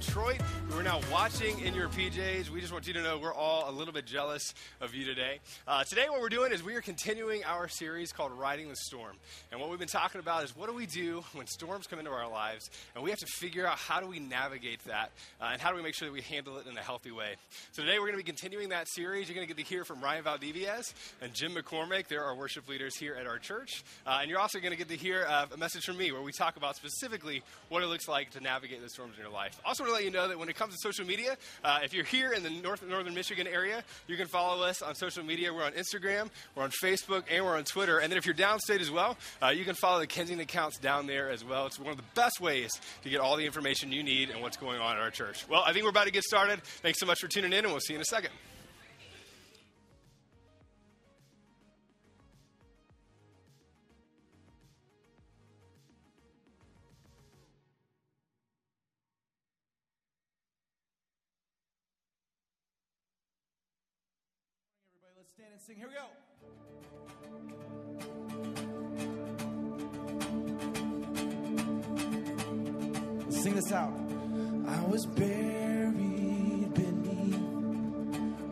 Detroit who are now watching in your PJs. We just want you to know we're all little bit jealous of you today. Uh, today, what we're doing is we are continuing our series called Riding the Storm. And what we've been talking about is what do we do when storms come into our lives and we have to figure out how do we navigate that uh, and how do we make sure that we handle it in a healthy way. So today, we're going to be continuing that series. You're going to get to hear from Ryan Valdivias and Jim McCormick. They're our worship leaders here at our church. Uh, and you're also going to get to hear uh, a message from me where we talk about specifically what it looks like to navigate the storms in your life. Also, want to let you know that when it comes to social media, uh, if you're here in the North Northern Michigan area, you can follow us on social media. We're on Instagram, we're on Facebook, and we're on Twitter. And then if you're downstate as well, uh, you can follow the Kensington accounts down there as well. It's one of the best ways to get all the information you need and what's going on at our church. Well, I think we're about to get started. Thanks so much for tuning in, and we'll see you in a second. Sing. Here we go. Let's sing this out. I was buried beneath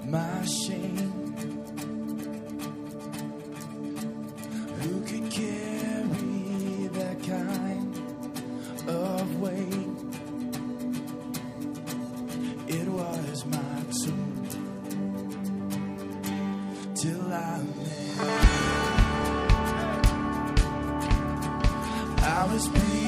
my shame. Who could carry that kind of weight? It was my tomb till I met. I was breathing,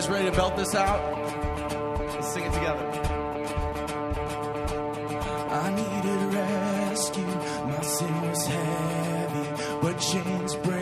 guys ready to belt this out? Let's sing it together. I needed rescue. My sin was heavy, but chains break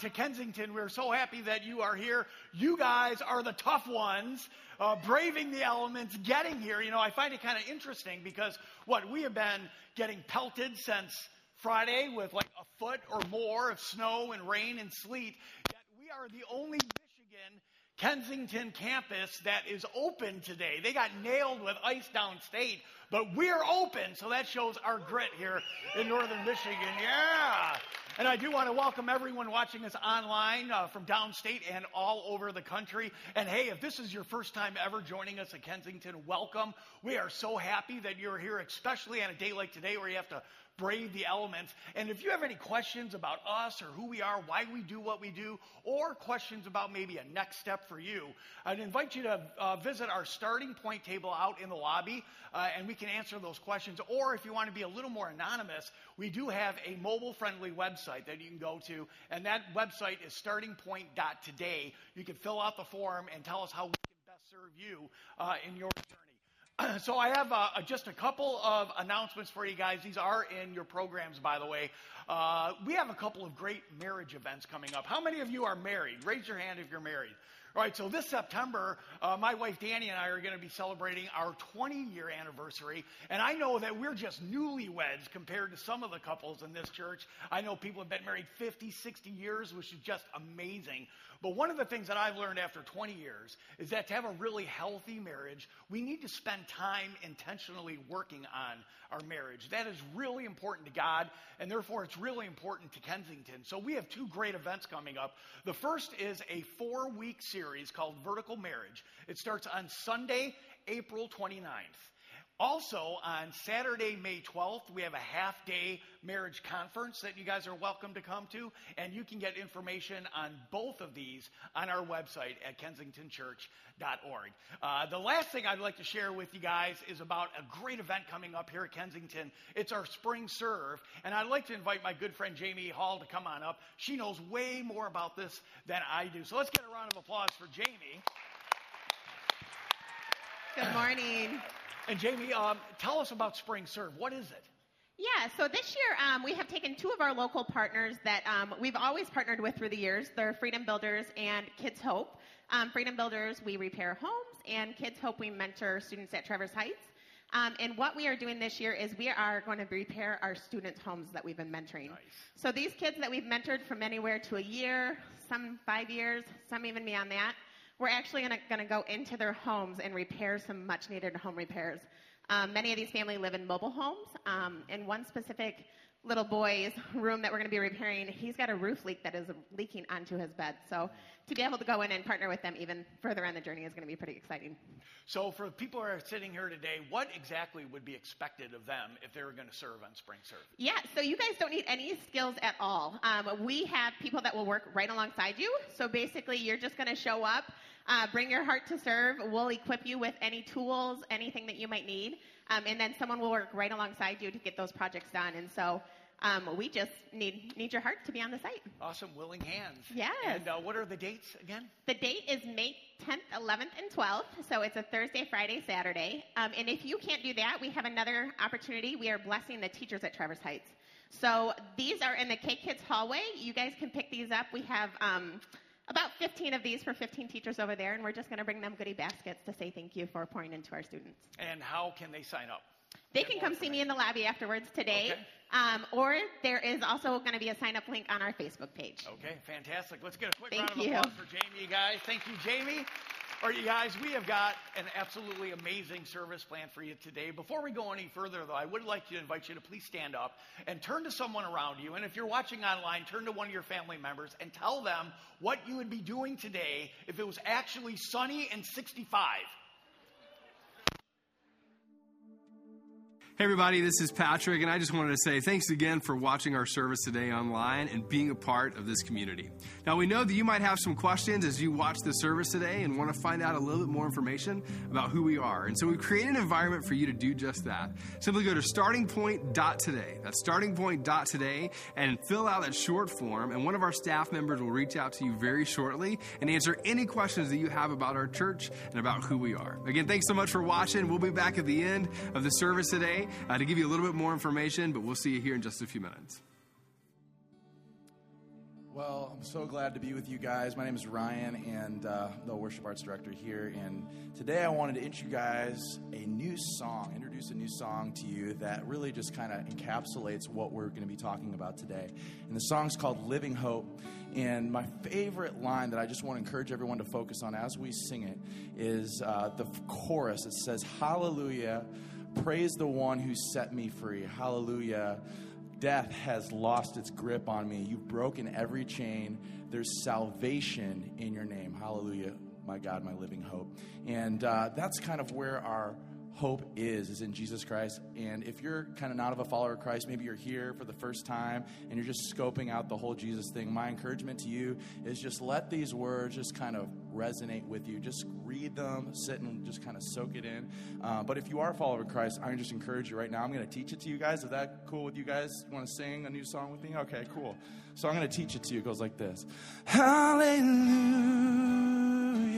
to Kensington. We're so happy that you are here. You guys are the tough ones, uh, braving the elements, getting here. You know, I find it kind of interesting because what we have been getting pelted since Friday with like a foot or more of snow and rain and sleet. Yet we are the only Michigan Kensington campus that is open today. They got nailed with ice downstate, but we're open, so that shows our grit here in northern Michigan. Yeah. And I do want to welcome everyone watching us online uh, from downstate and all over the country. And hey, if this is your first time ever joining us at Kensington, welcome. We are so happy that you're here, especially on a day like today where you have to brave the elements. And if you have any questions about us or who we are, why we do what we do, or questions about maybe a next step for you, I'd invite you to uh, visit our starting point table out in the lobby, uh, and we can answer those questions. Or if you want to be a little more anonymous, we do have a mobile friendly website that you can go to, and that website is startingpoint.today. You can fill out the form and tell us how we can best serve you uh, in your journey. so I have uh, just a couple of announcements for you guys. These are in your programs, by the way. Uh, we have a couple of great marriage events coming up. How many of you are married? Raise your hand if you're married. All right, so this September, uh, my wife Danny and I are going to be celebrating our 20 year anniversary. And I know that we're just newlyweds compared to some of the couples in this church. I know people have been married 50, 60 years, which is just amazing. But one of the things that I've learned after 20 years is that to have a really healthy marriage, we need to spend time intentionally working on our marriage. That is really important to God, and therefore it's really important to Kensington. So we have two great events coming up. The first is a four week series called Vertical Marriage. It starts on Sunday, April 29th. Also, on Saturday, May 12th, we have a half day marriage conference that you guys are welcome to come to. And you can get information on both of these on our website at kensingtonchurch.org. Uh, the last thing I'd like to share with you guys is about a great event coming up here at Kensington. It's our spring serve. And I'd like to invite my good friend Jamie Hall to come on up. She knows way more about this than I do. So let's get a round of applause for Jamie. Good morning. And Jamie, um, tell us about Spring Serve. What is it? Yeah, so this year um, we have taken two of our local partners that um, we've always partnered with through the years. They're Freedom Builders and Kids Hope. Um, Freedom Builders, we repair homes, and Kids Hope, we mentor students at Traverse Heights. Um, and what we are doing this year is we are going to repair our students' homes that we've been mentoring. Nice. So these kids that we've mentored from anywhere to a year, some five years, some even beyond that, we're actually going to go into their homes and repair some much needed home repairs. Um, many of these families live in mobile homes. Um, in one specific little boy's room that we're going to be repairing, he's got a roof leak that is leaking onto his bed. So to be able to go in and partner with them even further on the journey is going to be pretty exciting. So, for people who are sitting here today, what exactly would be expected of them if they were going to serve on Spring Serve? Yeah, so you guys don't need any skills at all. Um, we have people that will work right alongside you. So basically, you're just going to show up. Uh, bring your heart to serve. We'll equip you with any tools, anything that you might need. Um, and then someone will work right alongside you to get those projects done. And so um, we just need need your heart to be on the site. Awesome, willing hands. Yes. And uh, what are the dates again? The date is May 10th, 11th, and 12th. So it's a Thursday, Friday, Saturday. Um, and if you can't do that, we have another opportunity. We are blessing the teachers at Traverse Heights. So these are in the K Kids hallway. You guys can pick these up. We have um, about 15 of these for 15 teachers over there, and we're just going to bring them goodie baskets to say thank you for pouring into our students. And how can they sign up? They can come see me in the lobby afterwards today. Okay. Um, or there is also going to be a sign up link on our Facebook page. Okay, fantastic. Let's get a quick Thank round of you. applause for Jamie, you guys. Thank you, Jamie. All right, you guys, we have got an absolutely amazing service plan for you today. Before we go any further, though, I would like to invite you to please stand up and turn to someone around you. And if you're watching online, turn to one of your family members and tell them what you would be doing today if it was actually sunny and 65. Hey, everybody, this is Patrick, and I just wanted to say thanks again for watching our service today online and being a part of this community. Now, we know that you might have some questions as you watch the service today and want to find out a little bit more information about who we are. And so we've created an environment for you to do just that. Simply go to startingpoint.today. That's startingpoint.today and fill out that short form, and one of our staff members will reach out to you very shortly and answer any questions that you have about our church and about who we are. Again, thanks so much for watching. We'll be back at the end of the service today uh, to give you a little bit more information, but we'll see you here in just a few minutes. Well, I'm so glad to be with you guys. My name is Ryan, and uh, the worship arts director here. And today I wanted to introduce you guys a new song, introduce a new song to you that really just kind of encapsulates what we're going to be talking about today. And the song's called Living Hope. And my favorite line that I just want to encourage everyone to focus on as we sing it is uh, the chorus. It says, Hallelujah, praise the one who set me free. Hallelujah death has lost its grip on me. You've broken every chain. There's salvation in your name. Hallelujah, my God, my living hope. And uh, that's kind of where our hope is is in Jesus Christ. And if you're kind of not of a follower of Christ, maybe you're here for the first time and you're just scoping out the whole Jesus thing, my encouragement to you is just let these words just kind of resonate with you. Just read them, sit and just kind of soak it in. Uh, but if you are a follower of Christ, I just encourage you right now. I'm going to teach it to you guys. Is that cool with you guys? You want to sing a new song with me? Okay, cool. So I'm going to teach it to you. It goes like this Hallelujah.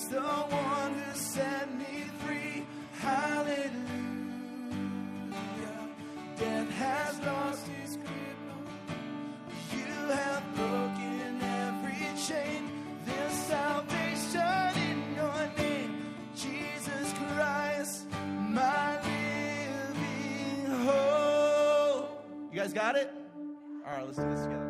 Praise the one who set me free. Hallelujah. Death has lost its grip. You have broken every chain. There's salvation in your name, Jesus Christ, my living hope. You guys got it? All right, let's do this together.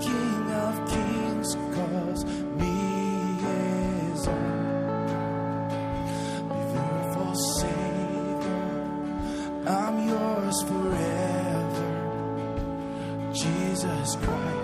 King of Kings calls me his own. Savior, I'm yours forever. Jesus Christ,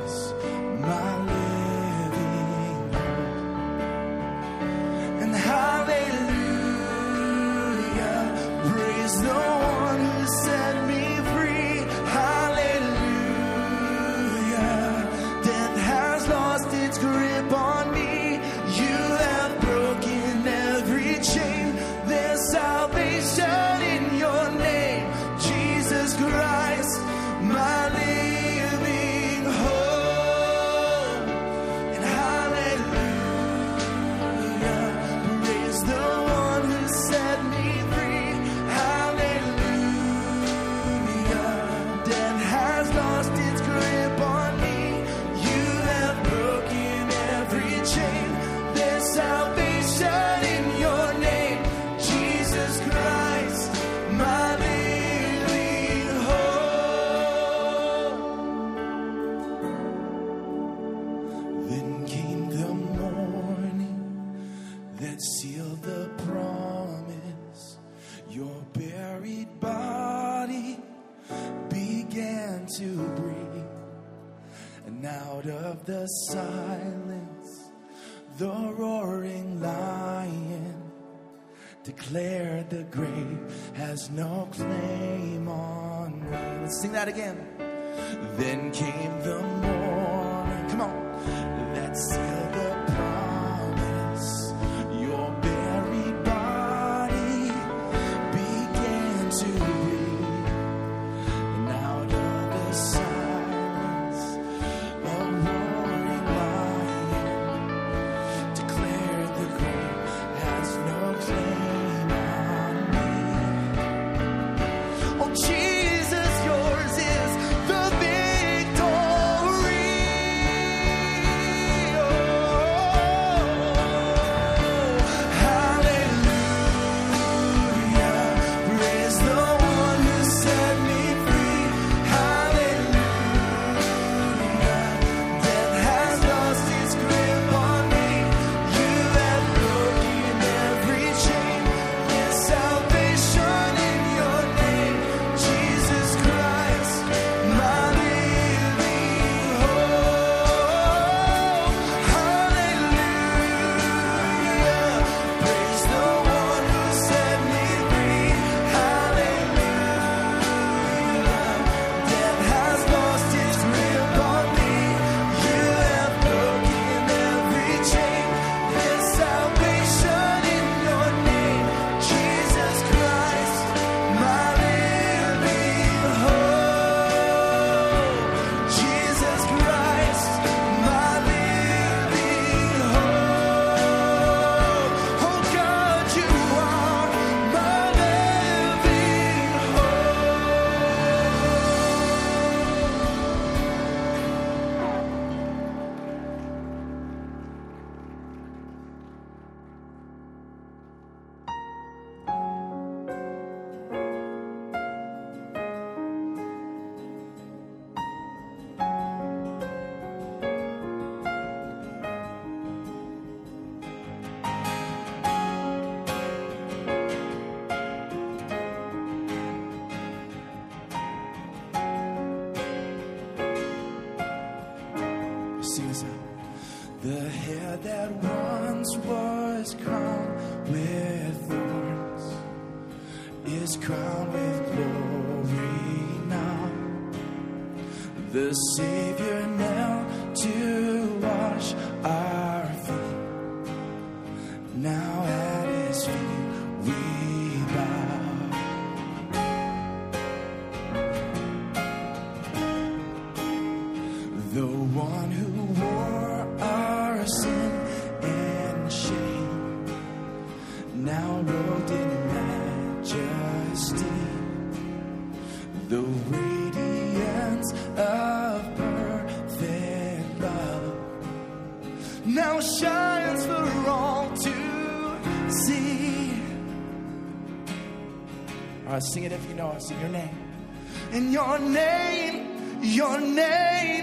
All right, sing it if you know it. Sing your name. In your name, your name.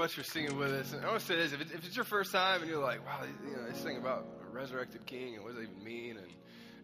much for singing with us. And I want to say this: if it's, if it's your first time and you're like, "Wow, you know, this thing about a resurrected King and what does it even mean?" and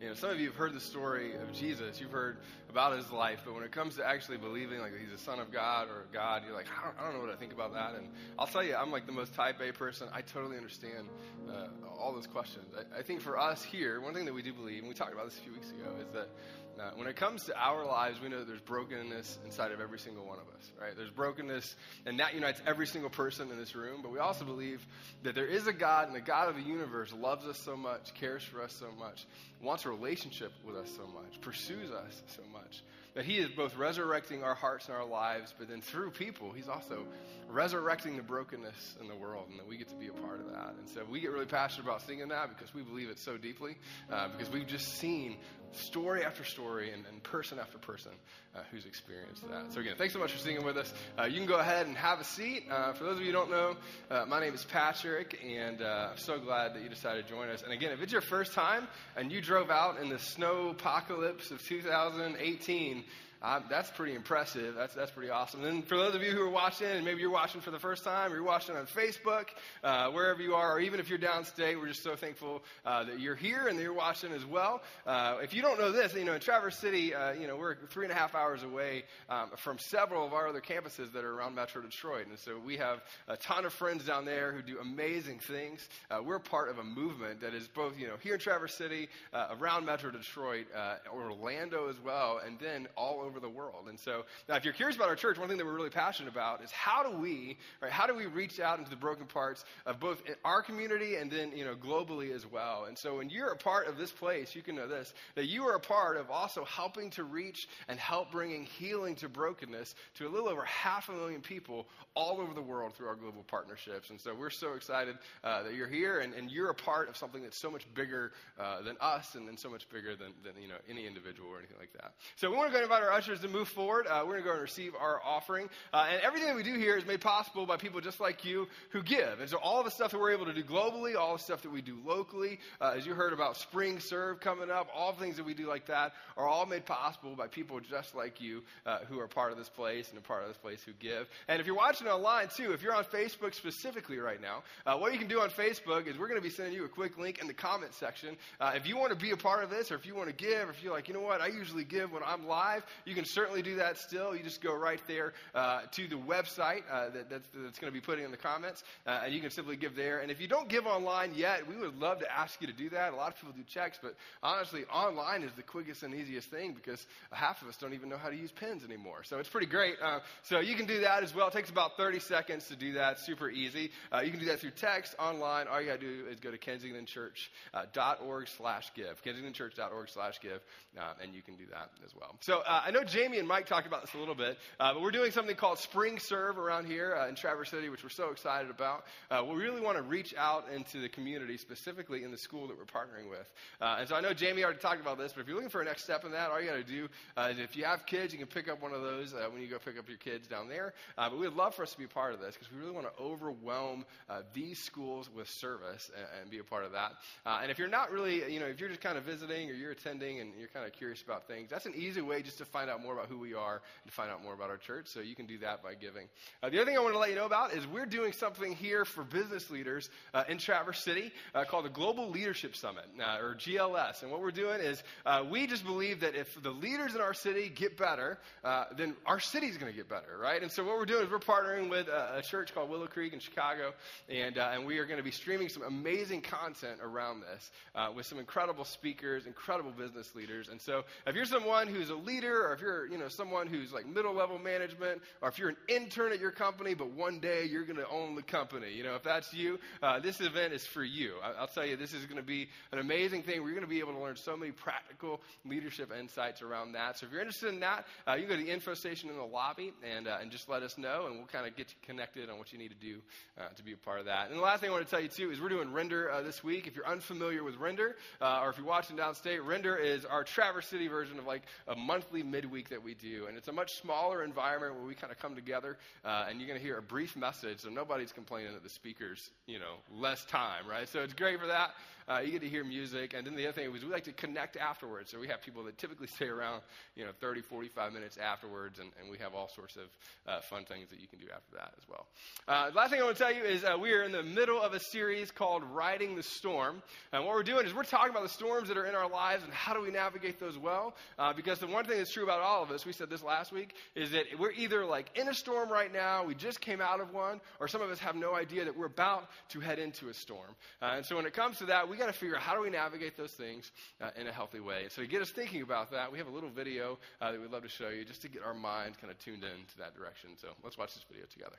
you know, some of you have heard the story of Jesus. You've heard about his life, but when it comes to actually believing, like he's a son of God or God, you're like, I don't, I don't, know what I think about that. And I'll tell you, I'm like the most Type A person. I totally understand uh, all those questions. I, I, think for us here, one thing that we do believe, and we talked about this a few weeks ago, is that uh, when it comes to our lives, we know there's brokenness inside of every single one of us, right? There's brokenness, and that unites every single person in this room. But we also believe that there is a God, and the God of the universe loves us so much, cares for us so much, wants a relationship with us so much, pursues us so much, that He is both resurrecting our hearts and our lives, but then through people, He's also resurrecting the brokenness in the world, and that we get to be a part of that. And so we get really passionate about singing that because we believe it so deeply, uh, because we've just seen story after story and, and person after person uh, who's experienced that. So, again, thanks so much for singing with us. Uh, you can go ahead and have a seat. Uh, for those of you who don't know, uh, my name is Patrick, and uh, I'm so glad that you decided to join us. And again, if it's your first time and you drove out in the snow apocalypse of 2018, uh, that's pretty impressive. That's, that's pretty awesome. And for those of you who are watching, and maybe you're watching for the first time, or you're watching on Facebook, uh, wherever you are, or even if you're downstate, we're just so thankful uh, that you're here and that you're watching as well. Uh, if you don't know this, you know, in Traverse City, uh, you know, we're three and a half hours away um, from several of our other campuses that are around Metro Detroit. And so we have a ton of friends down there who do amazing things. Uh, we're part of a movement that is both, you know, here in Traverse City, around Metro Detroit, Orlando as well, and then all over the world. And so, now if you're curious about our church, one thing that we're really passionate about is how do we, right, how do we reach out into the broken parts of both our community and then, you know, globally as well. And so when you're a part of this place, you can know this, that you are a part of also helping to reach and help bringing healing to brokenness to a little over half a million people all over the world through our global partnerships. And so we're so excited uh, that you're here and, and you're a part of something that's so much bigger uh, than us and, and so much bigger than, than, you know, any individual or anything like that. So we want to go invite our ushers to move forward. Uh, we're going to go and receive our offering. Uh, and everything that we do here is made possible by people just like you who give. And so all the stuff that we're able to do globally, all the stuff that we do locally, uh, as you heard about Spring Serve coming up, all the things that we do like that are all made possible by people just like you uh, who are part of this place and a part of this place who give. And if you're watching online too, if you're on Facebook specifically right now, uh, what you can do on Facebook is we're going to be sending you a quick link in the comment section. Uh, if you want to be a part of this or if you want to give, or if you're like, you know what, I usually give when I'm live, you can certainly do that still. You just go right there uh, to the website uh, that, that's, that's going to be putting in the comments, uh, and you can simply give there. And if you don't give online yet, we would love to ask you to do that. A lot of people do checks, but honestly, online is the quickest and easiest thing because half of us don't even know how to use pens anymore. So it's pretty great. Uh, so you can do that as well. It takes about 30 seconds to do that. Super easy. Uh, you can do that through text, online. All you got to do is go to kensingtonchurch.org slash give. kensingtonchurch.org slash give, and you can do that as well. So I know Jamie and Mike talked about this a little bit, uh, but we're doing something called Spring Serve around here uh, in Traverse City, which we're so excited about. Uh, we really want to reach out into the community, specifically in the school that we're partnering with. Uh, and so I know Jamie already talked about this, but if you're looking for a next step in that, all you got to do uh, is if you have kids, you can pick up one of those uh, when you go pick up your kids down there. but we would love for us to be part of this because we really want to overwhelm these schools with service and, and, be a part of that. and if you're not really, you know, if you're just kind of visiting or you're attending and you're kind of curious about things, that's an easy way just to find out more about who we are and to find out more about our church. So you can do that by giving. Uh, the other thing I want to let you know about is we're doing something here for business leaders uh, in Traverse City uh, called the Global Leadership Summit, uh, or GLS. And what we're doing is uh, we just believe that if the leaders in our city get better, uh, then our city's going to get better, right? And so what we're doing is we're partnering with a, a church called Willow Creek in Chicago, and, and we are going to be streaming some amazing content around this with some incredible speakers, incredible business leaders. And so if you're someone who's a leader, or if you're you know someone who's like middle level management, or if you're an intern at your company, but one day you're going to own the company, you know, if that's you, uh, this event is for you. I- will tell you, this is going to be an amazing thing. We're going to be able to learn so many practical leadership insights around that. So if you're interested in that, uh, you can go to the info station in the lobby and, uh, and just let us know, and we'll kind of get you connected on what you need to do uh, to be a part of that. And the last thing I want to tell you, too, is we're doing Render uh, this week. If you're unfamiliar with Render, uh, or if you're watching downstate, Render is our Traverse City version of like a monthly midweek that we do. And it's a much smaller environment where we kind of come together, uh, and you're going to hear a brief message, so nobody's complaining that the speaker's, you know, less time, right? So it's great for that. Uh, you get to hear music. And then the other thing is we like to connect afterwards. So we have people that typically stay around, you know, 30, 45 minutes afterwards, and, and we have all sorts of uh, fun things that you can do after that as well. Uh, the last thing I want to tell you is uh, we are in the middle of a series called Riding the Storm. And what we're doing is we're talking about the storms that are in our lives and how do we navigate those well. Uh, because the one thing that's true about all of us, we said this last week, is that we're either like in a storm right now, we just came out of one, or some of us have no idea that we're about to head into a storm. Uh, and so when it comes to that, we we got to figure out how do we navigate those things uh, in a healthy way. And so to get us thinking about that, we have a little video uh, that we'd love to show you just to get our mind kind of tuned in to that direction. So let's watch this video together.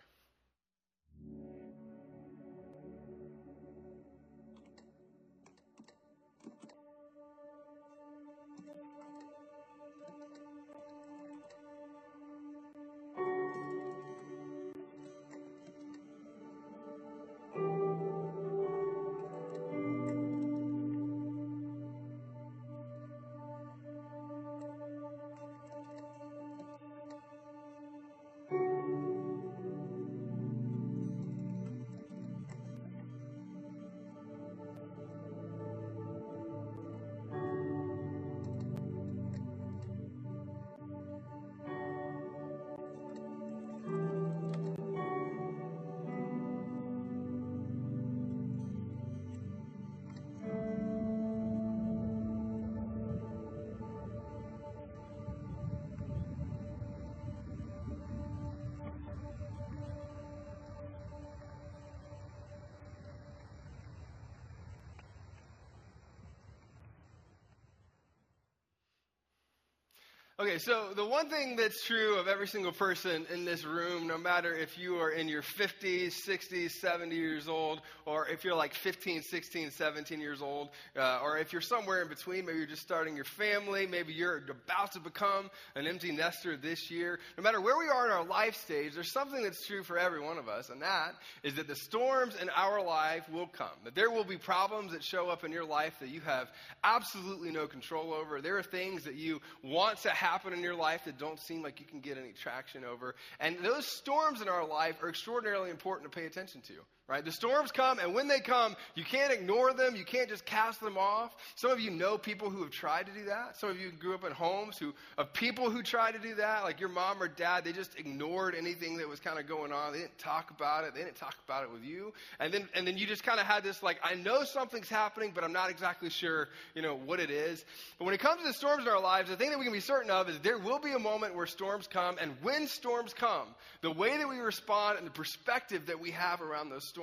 Okay, so the one thing that's true of every single person in this room, no matter if you are in your 50s, 60s, 70 years old, or if you're like 15, 16, 17 years old, uh, or if you're somewhere in between, maybe you're just starting your family, maybe you're about to become an empty nester this year, no matter where we are in our life stage, there's something that's true for every one of us, and that is that the storms in our life will come. That there will be problems that show up in your life that you have absolutely no control over. There are things that you want to have happen in your life that don't seem like you can get any traction over. And those storms in our life are extraordinarily important to pay attention to right? The storms come, and when they come, you can't ignore them. You can't just cast them off. Some of you know people who have tried to do that. Some of you grew up in homes who of people who tried to do that, like your mom or dad. They just ignored anything that was kind of going on. They didn't talk about it. They didn't talk about it with you. And then and then you just kind of had this like, I know something's happening, but I'm not exactly sure, you know, what it is. But when it comes to the storms in our lives, the thing that we can be certain of is there will be a moment where storms come, and when storms come, the way that we respond and the perspective that we have around those storms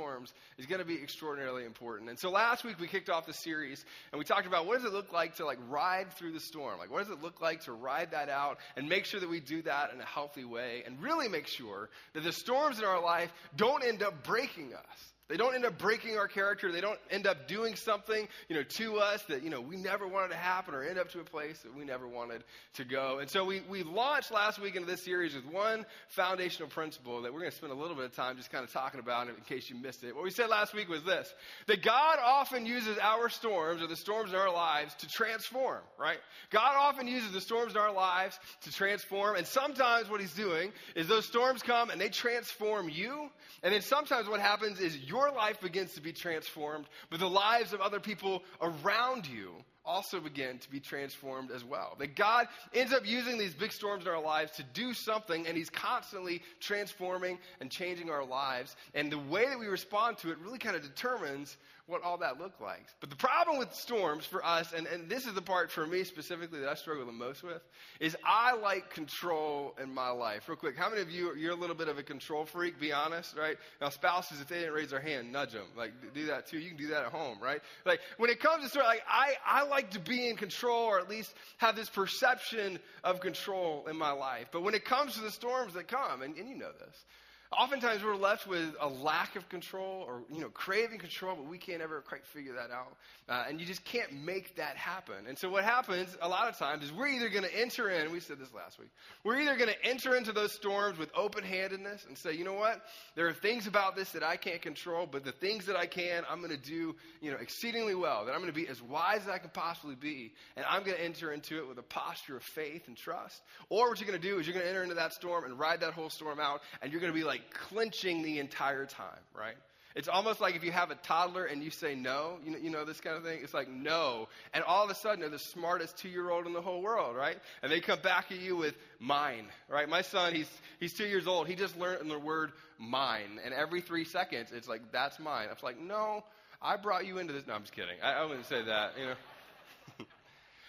is going to be extraordinarily important. And so last week we kicked off the series and we talked about what does it look like to like ride through the storm? Like what does it look like to ride that out and make sure that we do that in a healthy way and really make sure that the storms in our life don't end up breaking us. They don't end up breaking our character. They don't end up doing something, you know, to us that, you know, we never wanted to happen or end up to a place that we never wanted to go. And so we, we launched last week into this series with one foundational principle that we're going to spend a little bit of time just kind of talking about in case you missed it. What we said last week was this, that God often uses our storms or the storms in our lives to transform, right? God often uses the storms in our lives to transform. And sometimes what he's doing is those storms come and they transform you. And then sometimes what happens is your life begins to be transformed, but the lives of other people around you also begin to be transformed as well. That God ends up using these big storms in our lives to do something, and He's constantly transforming and changing our lives. And the way that we respond to it really kind of determines what all that looked like. But the problem with storms for us, and, and this is the part for me specifically that I struggle the most with, is I like control in my life. Real quick, how many of you, you're a little bit of a control freak, be honest, right? Now, spouses, if they didn't raise their hand, nudge them. Like, do that too. You can do that at home, right? Like, when it comes to of like, I, I like to be in control or at least have this perception of control in my life. But when it comes to the storms that come, and, and you know this, Oftentimes we're left with a lack of control or, you know, craving control, but we can't ever quite figure that out. Uh, and you just can't make that happen. And so what happens a lot of times is we're either going to enter in, we said this last week, we're either going to enter into those storms with open handedness and say, you know what, there are things about this that I can't control, but the things that I can, I'm going to do, you know, exceedingly well, that I'm going to be as wise as I can possibly be, and I'm going to enter into it with a posture of faith and trust. Or what you're going to do is you're going to enter into that storm and ride that whole storm out, and you're going to be like, clenching the entire time, right? It's almost like if you have a toddler and you say no, you know, you know this kind of thing? It's like no. And all of a sudden they're the smartest two year old in the whole world, right? And they come back at you with mine, right? My son, he's, he's two years old. He just learned the word mine. And every three seconds, it's like, that's mine. I'm like, no, I brought you into this. No, I'm just kidding. I, I wouldn't say that, you know.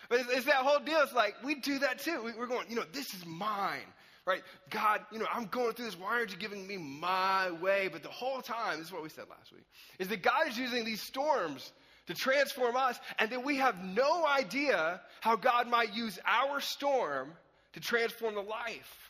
but it's, it's, that whole deal. It's like, we do that too. We, we're going, you know, this is mine right? God, you know, I'm going through this. Why aren't you giving me my way? But the whole time, this is what we said last week, is that God is using these storms to transform us, and that we have no idea how God might use our storm to transform the life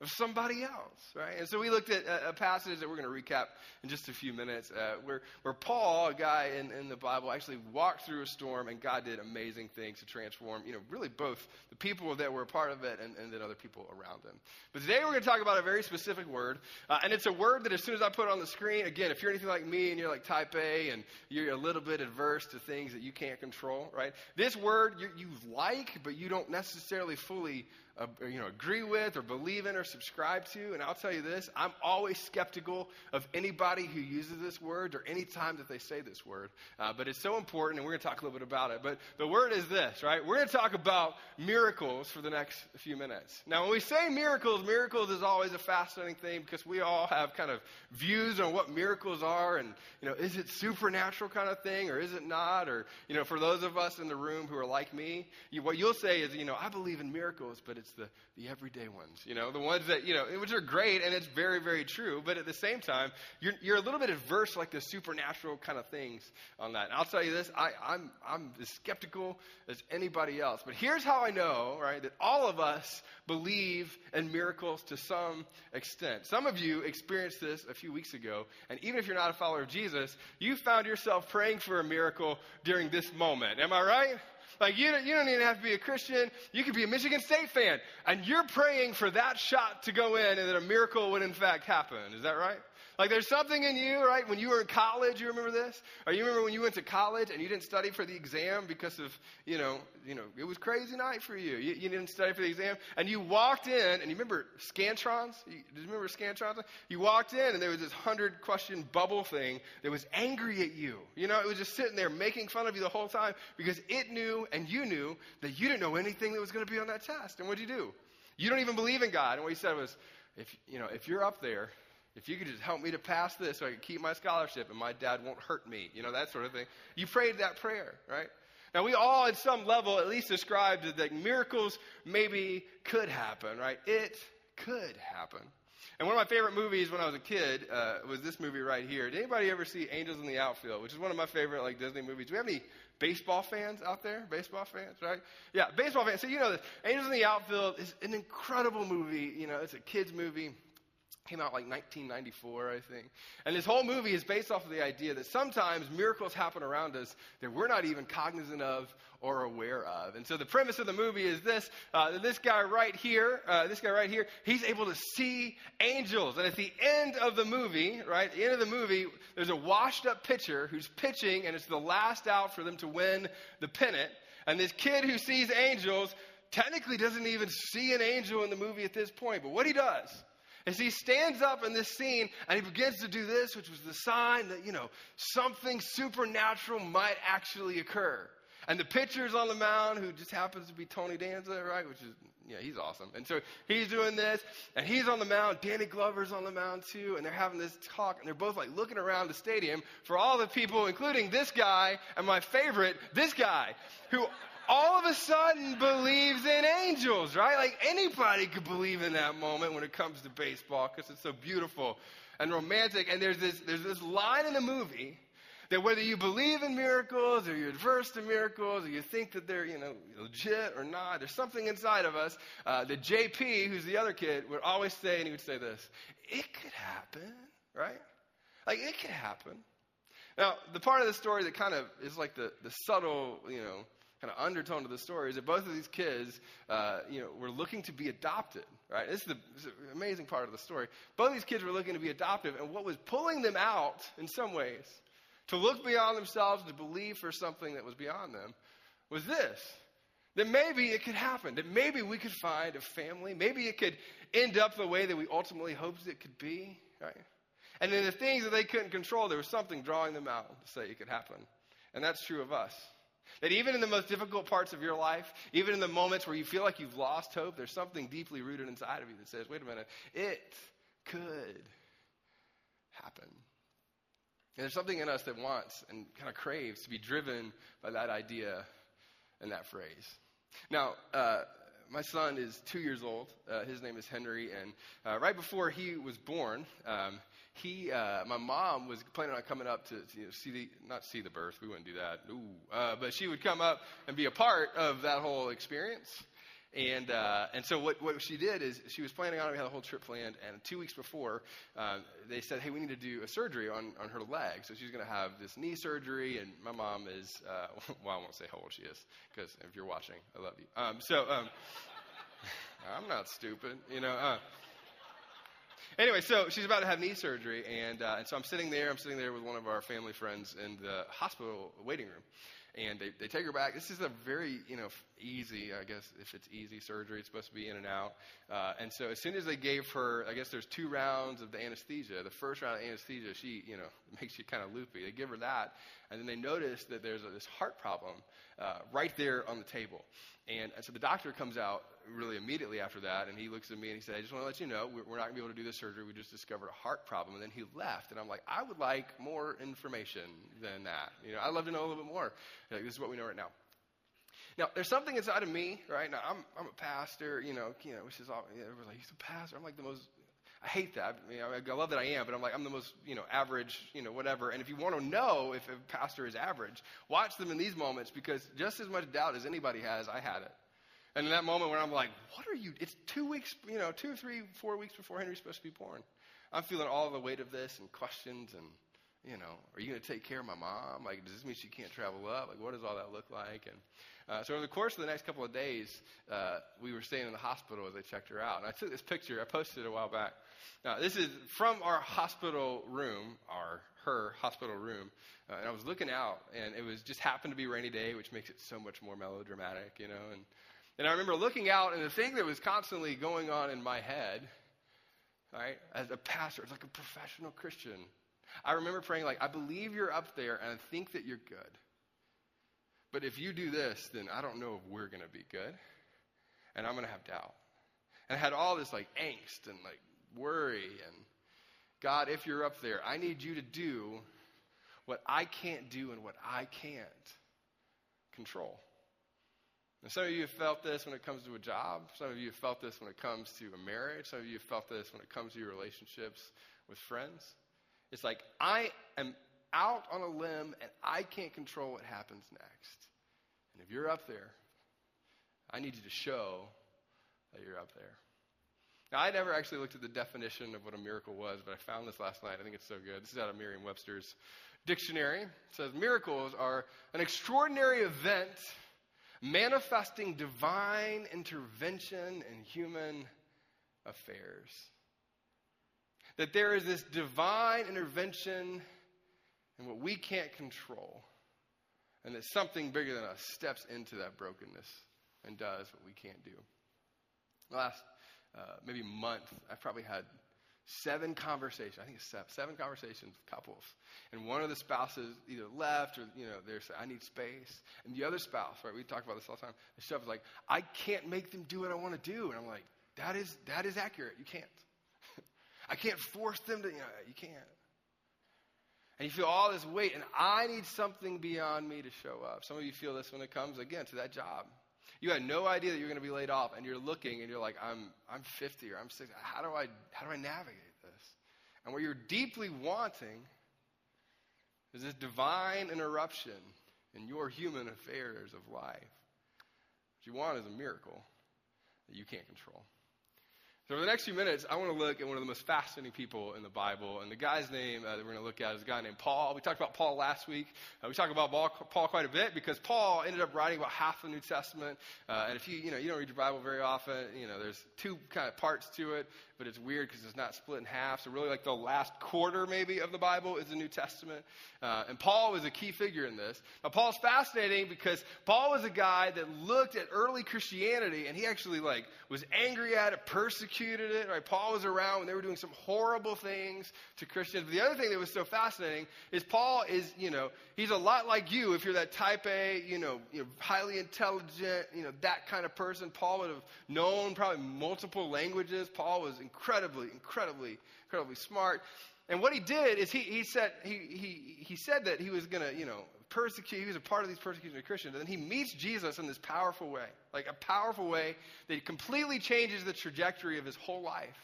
of somebody else, right? And so we looked at a, a passage that we're going to recap in just a few minutes, uh, where, where Paul, a guy in, in the Bible, actually walked through a storm and God did amazing things to transform, you know, really both the people that were a part of it and, and then other people around him. But today we're going to talk about a very specific word, uh, and it's a word that as soon as I put it on the screen, again, if you're anything like me and you're like type A and you're a little bit adverse to things that you can't control, right? This word you, you like, but you don't necessarily fully uh, you know, agree with or believe in or subscribe to. And I'll tell you this I'm always skeptical of anybody who uses this word or any time that they say this word. Uh, but it's so important, and we're going to talk a little bit about it. But the word is this, right? We're going to talk about miracles for the next few minutes. Now, when we say miracles, miracles is always a fascinating thing because we all have kind of views on what miracles are. And, you know, is it supernatural kind of thing or is it not? Or, you know, for those of us in the room who are like me, you, what you'll say is, you know, I believe in miracles, but it's it's the, the everyday ones, you know, the ones that, you know, which are great and it's very, very true. But at the same time, you're, you're a little bit adverse like the supernatural kind of things on that. And I'll tell you this, I, I'm, I'm as skeptical as anybody else. But here's how I know, right, that all of us believe in miracles to some extent. Some of you experienced this a few weeks ago. And even if you're not a follower of Jesus, you found yourself praying for a miracle during this moment. Am I right? Like, you don't, you don't even have to be a Christian. You could be a Michigan State fan. And you're praying for that shot to go in and that a miracle would, in fact, happen. Is that right? Like there's something in you, right? When you were in college, you remember this? Or you remember when you went to college and you didn't study for the exam because of, you know, you know, it was crazy night for you. You, you didn't study for the exam. And you walked in, and you remember Scantrons? You, do you remember Scantrons? You walked in, and there was this hundred question bubble thing that was angry at you. You know, it was just sitting there making fun of you the whole time because it knew and you knew that you didn't know anything that was going to be on that test. And what did you do? You don't even believe in God. And what he said was, if, you know, if you're up there if you could just help me to pass this so I can keep my scholarship and my dad won't hurt me, you know, that sort of thing. You prayed that prayer, right? Now, we all, at some level, at least described that miracles maybe could happen, right? It could happen. And one of my favorite movies when I was a kid uh, was this movie right here. Did anybody ever see Angels in the Outfield, which is one of my favorite like Disney movies? Do we have any baseball fans out there? Baseball fans, right? Yeah, baseball fans. So you know this. Angels in the Outfield is an incredible movie. You know, it's a kids movie. Came out like 1994, I think. And this whole movie is based off of the idea that sometimes miracles happen around us that we're not even cognizant of or aware of. And so the premise of the movie is this: uh, this guy right here, uh, this guy right here, he's able to see angels. And at the end of the movie, right, at the end of the movie, there's a washed-up pitcher who's pitching, and it's the last out for them to win the pennant. And this kid who sees angels technically doesn't even see an angel in the movie at this point, but what he does as he stands up in this scene and he begins to do this, which was the sign that, you know, something supernatural might actually occur. And the pitcher's on the mound, who just happens to be Tony Danza, right? Which is, yeah, he's awesome. And so he's doing this, and he's on the mound. Danny Glover's on the mound too, and they're having this talk, and they're both like looking around the stadium for all the people, including this guy and my favorite, this guy, who all of a sudden believes in angels, right? Like anybody could believe in that moment when it comes to baseball because it's so beautiful and romantic. And there's this, there's this line in the movie that whether you believe in miracles or you're adverse to miracles or you think that they're, you know, legit or not, there's something inside of us uh, that JP, who's the other kid, would always say, and he would say this, it could happen, right? Like it could happen. Now, the part of the story that kind of is like the, the subtle, you know, kind of undertone to the story is that both of these kids, uh, you know, were looking to be adopted, right? This is, the, this is the amazing part of the story. Both of these kids were looking to be adopted, and what was pulling them out, in some ways, to look beyond themselves, to believe for something that was beyond them, was this. That maybe it could happen. That maybe we could find a family. Maybe it could end up the way that we ultimately hoped it could be, right? And then the things that they couldn't control, there was something drawing them out to say it could happen. And that's true of us. That even in the most difficult parts of your life, even in the moments where you feel like you've lost hope, there's something deeply rooted inside of you that says, wait a minute, it could happen. And there's something in us that wants and kind of craves to be driven by that idea and that phrase. Now, uh, my son is two years old. Uh, his name is Henry, and uh, right before he was born, um, he, uh, my mom was planning on coming up to, you know, see the, not see the birth. We wouldn't do that. Ooh, uh, but she would come up and be a part of that whole experience. And, uh, and so what, what she did is she was planning on. We had a whole trip planned. And two weeks before, uh, they said, hey, we need to do a surgery on, on her leg. So she's going to have this knee surgery. And my mom is, uh, well, I won't say how old she is because if you're watching, I love you. Um, so um, I'm not stupid, you know. Uh, anyway, so she's about to have knee surgery. And, uh, and so I'm sitting there. I'm sitting there with one of our family friends in the hospital waiting room and they, they take her back. This is a very, you know, easy, I guess, if it's easy surgery, it's supposed to be in and out. Uh, and so as soon as they gave her, I guess there's two rounds of the anesthesia. The first round of anesthesia, she, you know, makes you kind of loopy. They give her that, and then they notice that there's a, this heart problem uh, right there on the table. And, and so the doctor comes out really immediately after that, and he looks at me and he said, I just want to let you know, we're, we're not going to be able to do this surgery. We just discovered a heart problem. And then he left. And I'm like, I would like more information than that. You know, I'd love to know a little bit more. Like, this is what we know right now. Now, there's something inside of me, right? Now, I'm, I'm a pastor, you know, you know, which is all, you everyone's like, he's a pastor. I'm like the most, I hate that. You know, I love that I am, but I'm like, I'm the most, you know, average, you know, whatever. And if you want to know if a pastor is average, watch them in these moments because just as much doubt as anybody has, I had it. And in that moment where I'm like, what are you? It's two weeks, you know, two, three, four weeks before Henry's supposed to be born. I'm feeling all the weight of this and questions and, you know, are you going to take care of my mom? Like, does this mean she can't travel up? Like, what does all that look like? And uh, so over the course of the next couple of days, uh, we were staying in the hospital as they checked her out. And I took this picture. I posted it a while back. Now, this is from our hospital room, our her hospital room. Uh, and I was looking out, and it was just happened to be rainy day, which makes it so much more melodramatic, you know. And and I remember looking out, and the thing that was constantly going on in my head, right, as a pastor, as like a professional Christian, I remember praying, like, I believe you're up there, and I think that you're good. But if you do this, then I don't know if we're going to be good. And I'm going to have doubt. And I had all this, like, angst and, like, worry. And God, if you're up there, I need you to do what I can't do and what I can't control. And some of you have felt this when it comes to a job. Some of you have felt this when it comes to a marriage. Some of you have felt this when it comes to your relationships with friends. It's like, I am out on a limb and I can't control what happens next. And if you're up there, I need you to show that you're up there. Now, I never actually looked at the definition of what a miracle was, but I found this last night. I think it's so good. This is out of Merriam Webster's dictionary. It says miracles are an extraordinary event manifesting divine intervention in human affairs. That there is this divine intervention in what we can't control, and that something bigger than us steps into that brokenness and does what we can't do. The last uh, maybe month, I've probably had seven conversations. I think it's seven, conversations with couples. And one of the spouses either left or, you know, they're saying, I need space. And the other spouse, right, we talk about this all the time, the stuff is like, I can't make them do what I want to do. And I'm like, that is, that is accurate. You can't. I can't force them to, you know, you can't. And you feel all this weight, and I need something beyond me to show up. Some of you feel this when it comes, again, to that job. You had no idea that you're going to be laid off, and you're looking, and you're like, I'm, I'm 50 or I'm 60. How do I, how do I navigate this? And what you're deeply wanting is this divine interruption in your human affairs of life. What you want is a miracle that you can't control. So, for the next few minutes, I want to look at one of the most fascinating people in the Bible. And the guy's name uh, that we're going to look at is a guy named Paul. We talked about Paul last week. Uh, we talked about Paul quite a bit because Paul ended up writing about half the New Testament. Uh, and if you, you know, you don't read your Bible very often, you know, there's two kind of parts to it, but it's weird because it's not split in half. So, really, like the last quarter maybe of the Bible is the New Testament. Uh, and Paul is a key figure in this. Now, Paul's fascinating because Paul was a guy that looked at early Christianity and he actually, like, was angry at it, persecuted persecuted it, right? Paul was around when they were doing some horrible things to Christians. But the other thing that was so fascinating is Paul is, you know, he's a lot like you if you're that type A, you know, you know highly intelligent, you know, that kind of person. Paul would have known probably multiple languages. Paul was incredibly, incredibly, incredibly smart. And what he did is he, he said he, he, he said that he was going to, you know, persecuted, he was a part of these persecutions of Christians. And then he meets Jesus in this powerful way, like a powerful way that completely changes the trajectory of his whole life.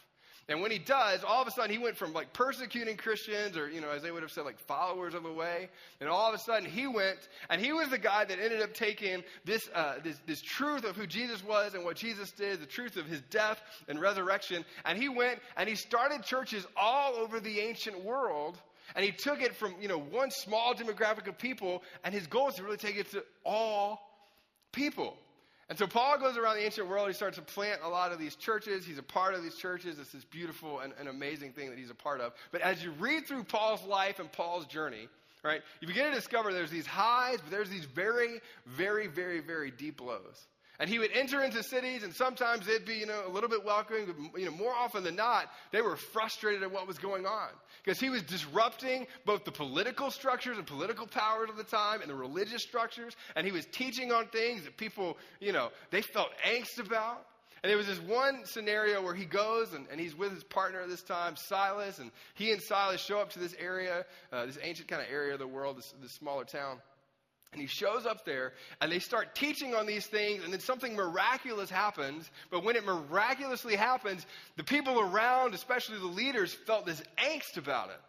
And when he does, all of a sudden he went from like persecuting Christians, or, you know, as they would have said, like followers of the way, and all of a sudden he went, and he was the guy that ended up taking this, uh, this, this truth of who Jesus was and what Jesus did, the truth of his death and resurrection, and he went and he started churches all over the ancient world. And he took it from, you know, one small demographic of people, and his goal is to really take it to all people. And so Paul goes around the ancient world. He starts to plant a lot of these churches. He's a part of these churches. It's this beautiful and, and amazing thing that he's a part of. But as you read through Paul's life and Paul's journey, right, you begin to discover there's these highs, but there's these very, very, very, very deep lows. And he would enter into cities, and sometimes they'd be, you know, a little bit welcoming, but you know, more often than not, they were frustrated at what was going on because he was disrupting both the political structures and political powers of the time and the religious structures, and he was teaching on things that people, you know, they felt angst about. And there was this one scenario where he goes and, and he's with his partner at this time, Silas, and he and Silas show up to this area, uh, this ancient kind of area of the world, this, this smaller town. And he shows up there, and they start teaching on these things, and then something miraculous happens. But when it miraculously happens, the people around, especially the leaders, felt this angst about it.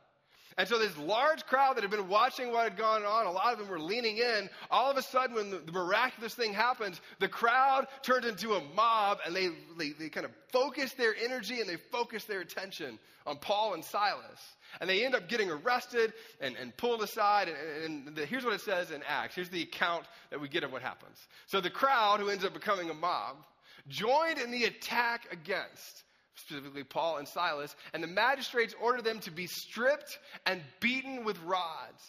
And so, this large crowd that had been watching what had gone on, a lot of them were leaning in. All of a sudden, when the, the miraculous thing happens, the crowd turned into a mob, and they, they, they kind of focused their energy and they focused their attention on Paul and Silas. And they end up getting arrested and, and pulled aside. And, and the, here's what it says in Acts. Here's the account that we get of what happens. So the crowd, who ends up becoming a mob, joined in the attack against specifically Paul and Silas, and the magistrates ordered them to be stripped and beaten with rods.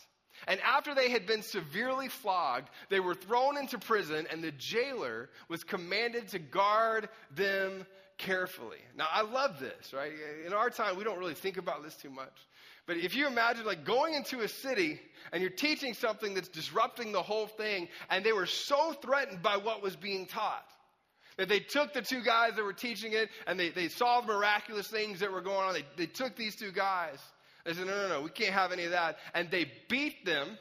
And after they had been severely flogged, they were thrown into prison, and the jailer was commanded to guard them carefully. Now, I love this, right? In our time, we don't really think about this too much. But if you imagine like going into a city and you're teaching something that's disrupting the whole thing, and they were so threatened by what was being taught that they took the two guys that were teaching it and they, they saw the miraculous things that were going on. They, they took these two guys. They said, no, no, no, we can't have any of that. And they beat them.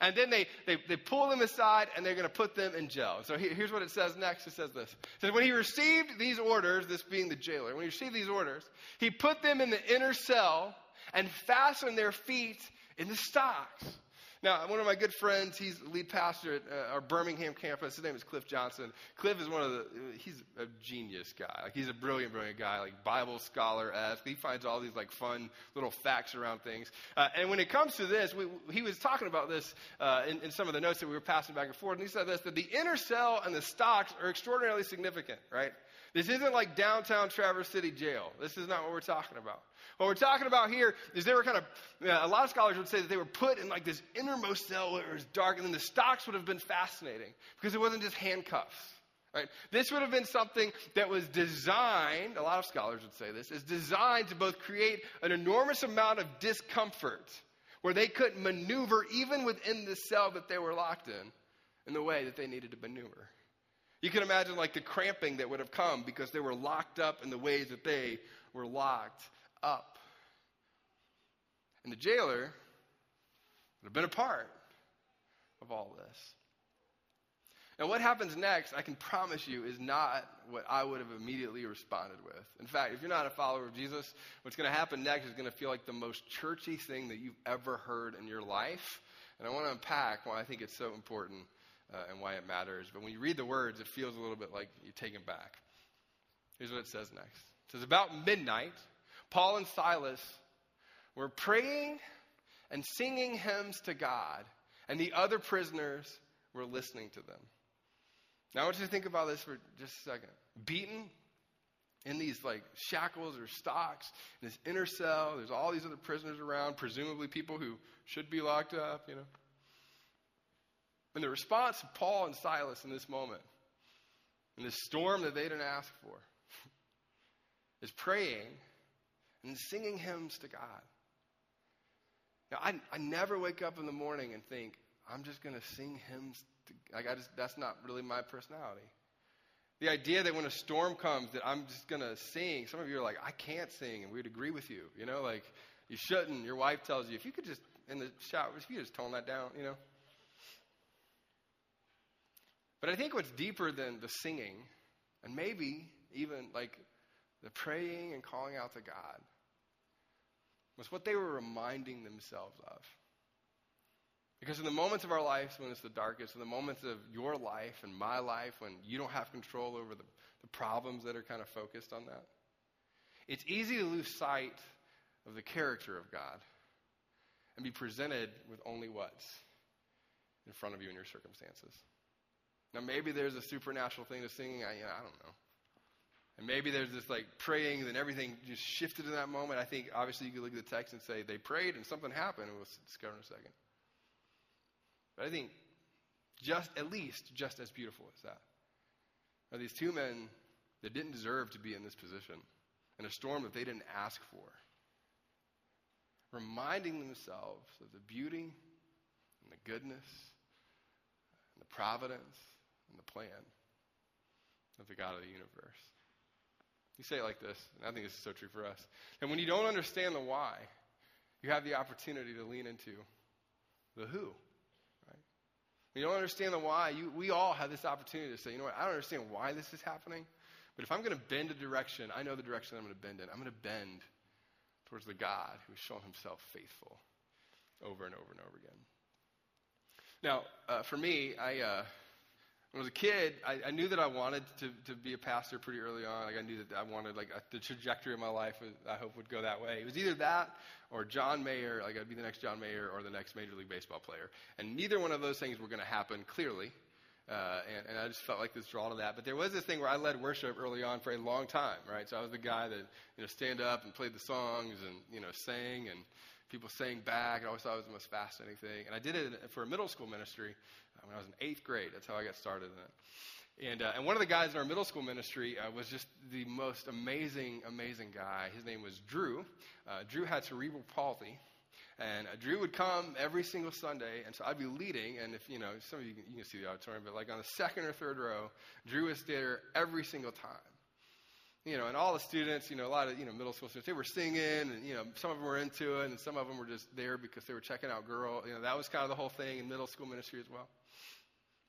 And then they, they, they pull them aside and they're going to put them in jail. So here's what it says next. It says this. It says, when he received these orders, this being the jailer, when he received these orders, he put them in the inner cell and fastened their feet in the stocks. Now, one of my good friends, he's lead pastor at uh, our Birmingham campus. His name is Cliff Johnson. Cliff is one of the, he's a genius guy. Like, he's a brilliant, brilliant guy, like Bible scholar esque. He finds all these, like, fun little facts around things. Uh, and when it comes to this, we, he was talking about this uh, in, in some of the notes that we were passing back and forth. And he said this that the inner cell and the stocks are extraordinarily significant, right? This isn't like downtown Traverse City Jail. This is not what we're talking about. What we're talking about here is they were kind of, uh, a lot of scholars would say that they were put in like this innermost cell where it was dark, and then the stocks would have been fascinating because it wasn't just handcuffs. Right? This would have been something that was designed, a lot of scholars would say this, is designed to both create an enormous amount of discomfort where they couldn't maneuver even within the cell that they were locked in in the way that they needed to maneuver. You can imagine like the cramping that would have come because they were locked up in the ways that they were locked up. And the jailer would have been a part of all this. Now, what happens next, I can promise you, is not what I would have immediately responded with. In fact, if you're not a follower of Jesus, what's going to happen next is going to feel like the most churchy thing that you've ever heard in your life. And I want to unpack why I think it's so important uh, and why it matters. But when you read the words, it feels a little bit like you're taken back. Here's what it says next it says, About midnight, Paul and Silas were praying and singing hymns to God, and the other prisoners were listening to them. Now, I want you to think about this for just a second. Beaten in these like shackles or stocks, in this inner cell, there's all these other prisoners around, presumably people who should be locked up, you know. And the response of Paul and Silas in this moment, in this storm that they didn't ask for, is praying and singing hymns to God. Now, I, I never wake up in the morning and think, I'm just going to sing hymns. To, like I just, that's not really my personality. The idea that when a storm comes that I'm just going to sing, some of you are like, I can't sing, and we'd agree with you. You know, like, you shouldn't. Your wife tells you, if you could just, in the shower, if you just tone that down, you know. But I think what's deeper than the singing, and maybe even like the praying and calling out to God, was what they were reminding themselves of. Because in the moments of our lives when it's the darkest, in the moments of your life and my life when you don't have control over the, the problems that are kind of focused on that, it's easy to lose sight of the character of God and be presented with only what's in front of you in your circumstances. Now, maybe there's a supernatural thing to singing. I, you know, I don't know. And maybe there's this like praying, then everything just shifted in that moment. I think obviously you could look at the text and say they prayed and something happened, we'll discover in a second. But I think just at least just as beautiful as that these two men that didn't deserve to be in this position in a storm that they didn't ask for, reminding themselves of the beauty and the goodness and the providence and the plan of the God of the universe. You say it like this, and I think this is so true for us. And when you don't understand the why, you have the opportunity to lean into the who. Right? When you don't understand the why, you, we all have this opportunity to say, you know what, I don't understand why this is happening, but if I'm going to bend a direction, I know the direction I'm going to bend in. I'm going to bend towards the God who has shown himself faithful over and over and over again. Now, uh, for me, I, uh, when I was a kid, I, I, knew that I wanted to, to be a pastor pretty early on. Like I knew that I wanted like a, the trajectory of my life. I hope would go that way. It was either that or John Mayer. Like I'd be the next John Mayer or the next Major League Baseball player. And neither one of those things were going to happen clearly. Uh, and, and, I just felt like this draw to that. But there was this thing where I led worship early on for a long time, right? So I was the guy that you know stand up and played the songs and you know sang and people sang back. I always thought it was the most fascinating thing. And I did it for a middle school ministry when I was in eighth grade. That's how I got started in it. And, uh, and one of the guys in our middle school ministry uh, was just the most amazing, amazing guy. His name was Drew. Uh, Drew had cerebral palsy. And uh, Drew would come every single Sunday, and so I'd be leading. And if you know, some of you can, you can see the auditorium, but like on the second or third row, Drew was there every single time you know, and all the students, you know, a lot of, you know, middle school students, they were singing and, you know, some of them were into it and some of them were just there because they were checking out girl. You know, that was kind of the whole thing in middle school ministry as well.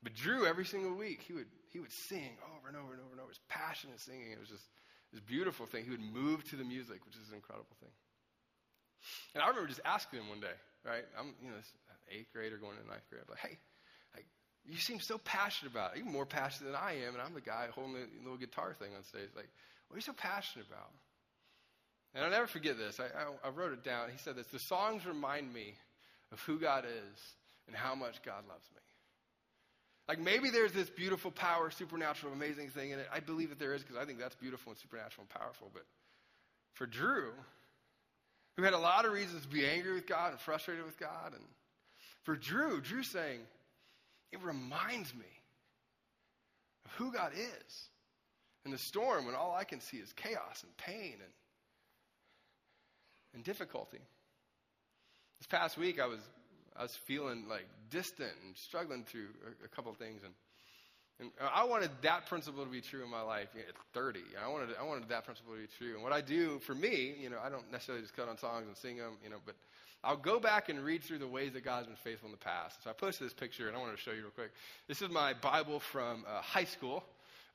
But Drew, every single week, he would, he would sing over and over and over and over. His was passionate singing. It was just this beautiful thing. He would move to the music, which is an incredible thing. And I remember just asking him one day, right? I'm, you know, eighth grader going to ninth grade. I'm like, hey, like, you seem so passionate about it, even more passionate than I am, and I'm the guy holding the little guitar thing on stage. Like, what are you so passionate about? And I'll never forget this. I, I, I wrote it down. He said this The songs remind me of who God is and how much God loves me. Like maybe there's this beautiful power, supernatural, amazing thing in it. I believe that there is because I think that's beautiful and supernatural and powerful. But for Drew, who had a lot of reasons to be angry with God and frustrated with God, and for Drew, Drew saying, it reminds me of who God is in the storm when all I can see is chaos and pain and, and difficulty. This past week, I was, I was feeling like distant and struggling through a, a couple things. And, and I wanted that principle to be true in my life at 30. I wanted, I wanted that principle to be true. And what I do for me, you know, I don't necessarily just cut on songs and sing them, you know, but I'll go back and read through the ways that God's been faithful in the past. So I posted this picture, and I wanted to show you real quick. This is my Bible from uh, high school.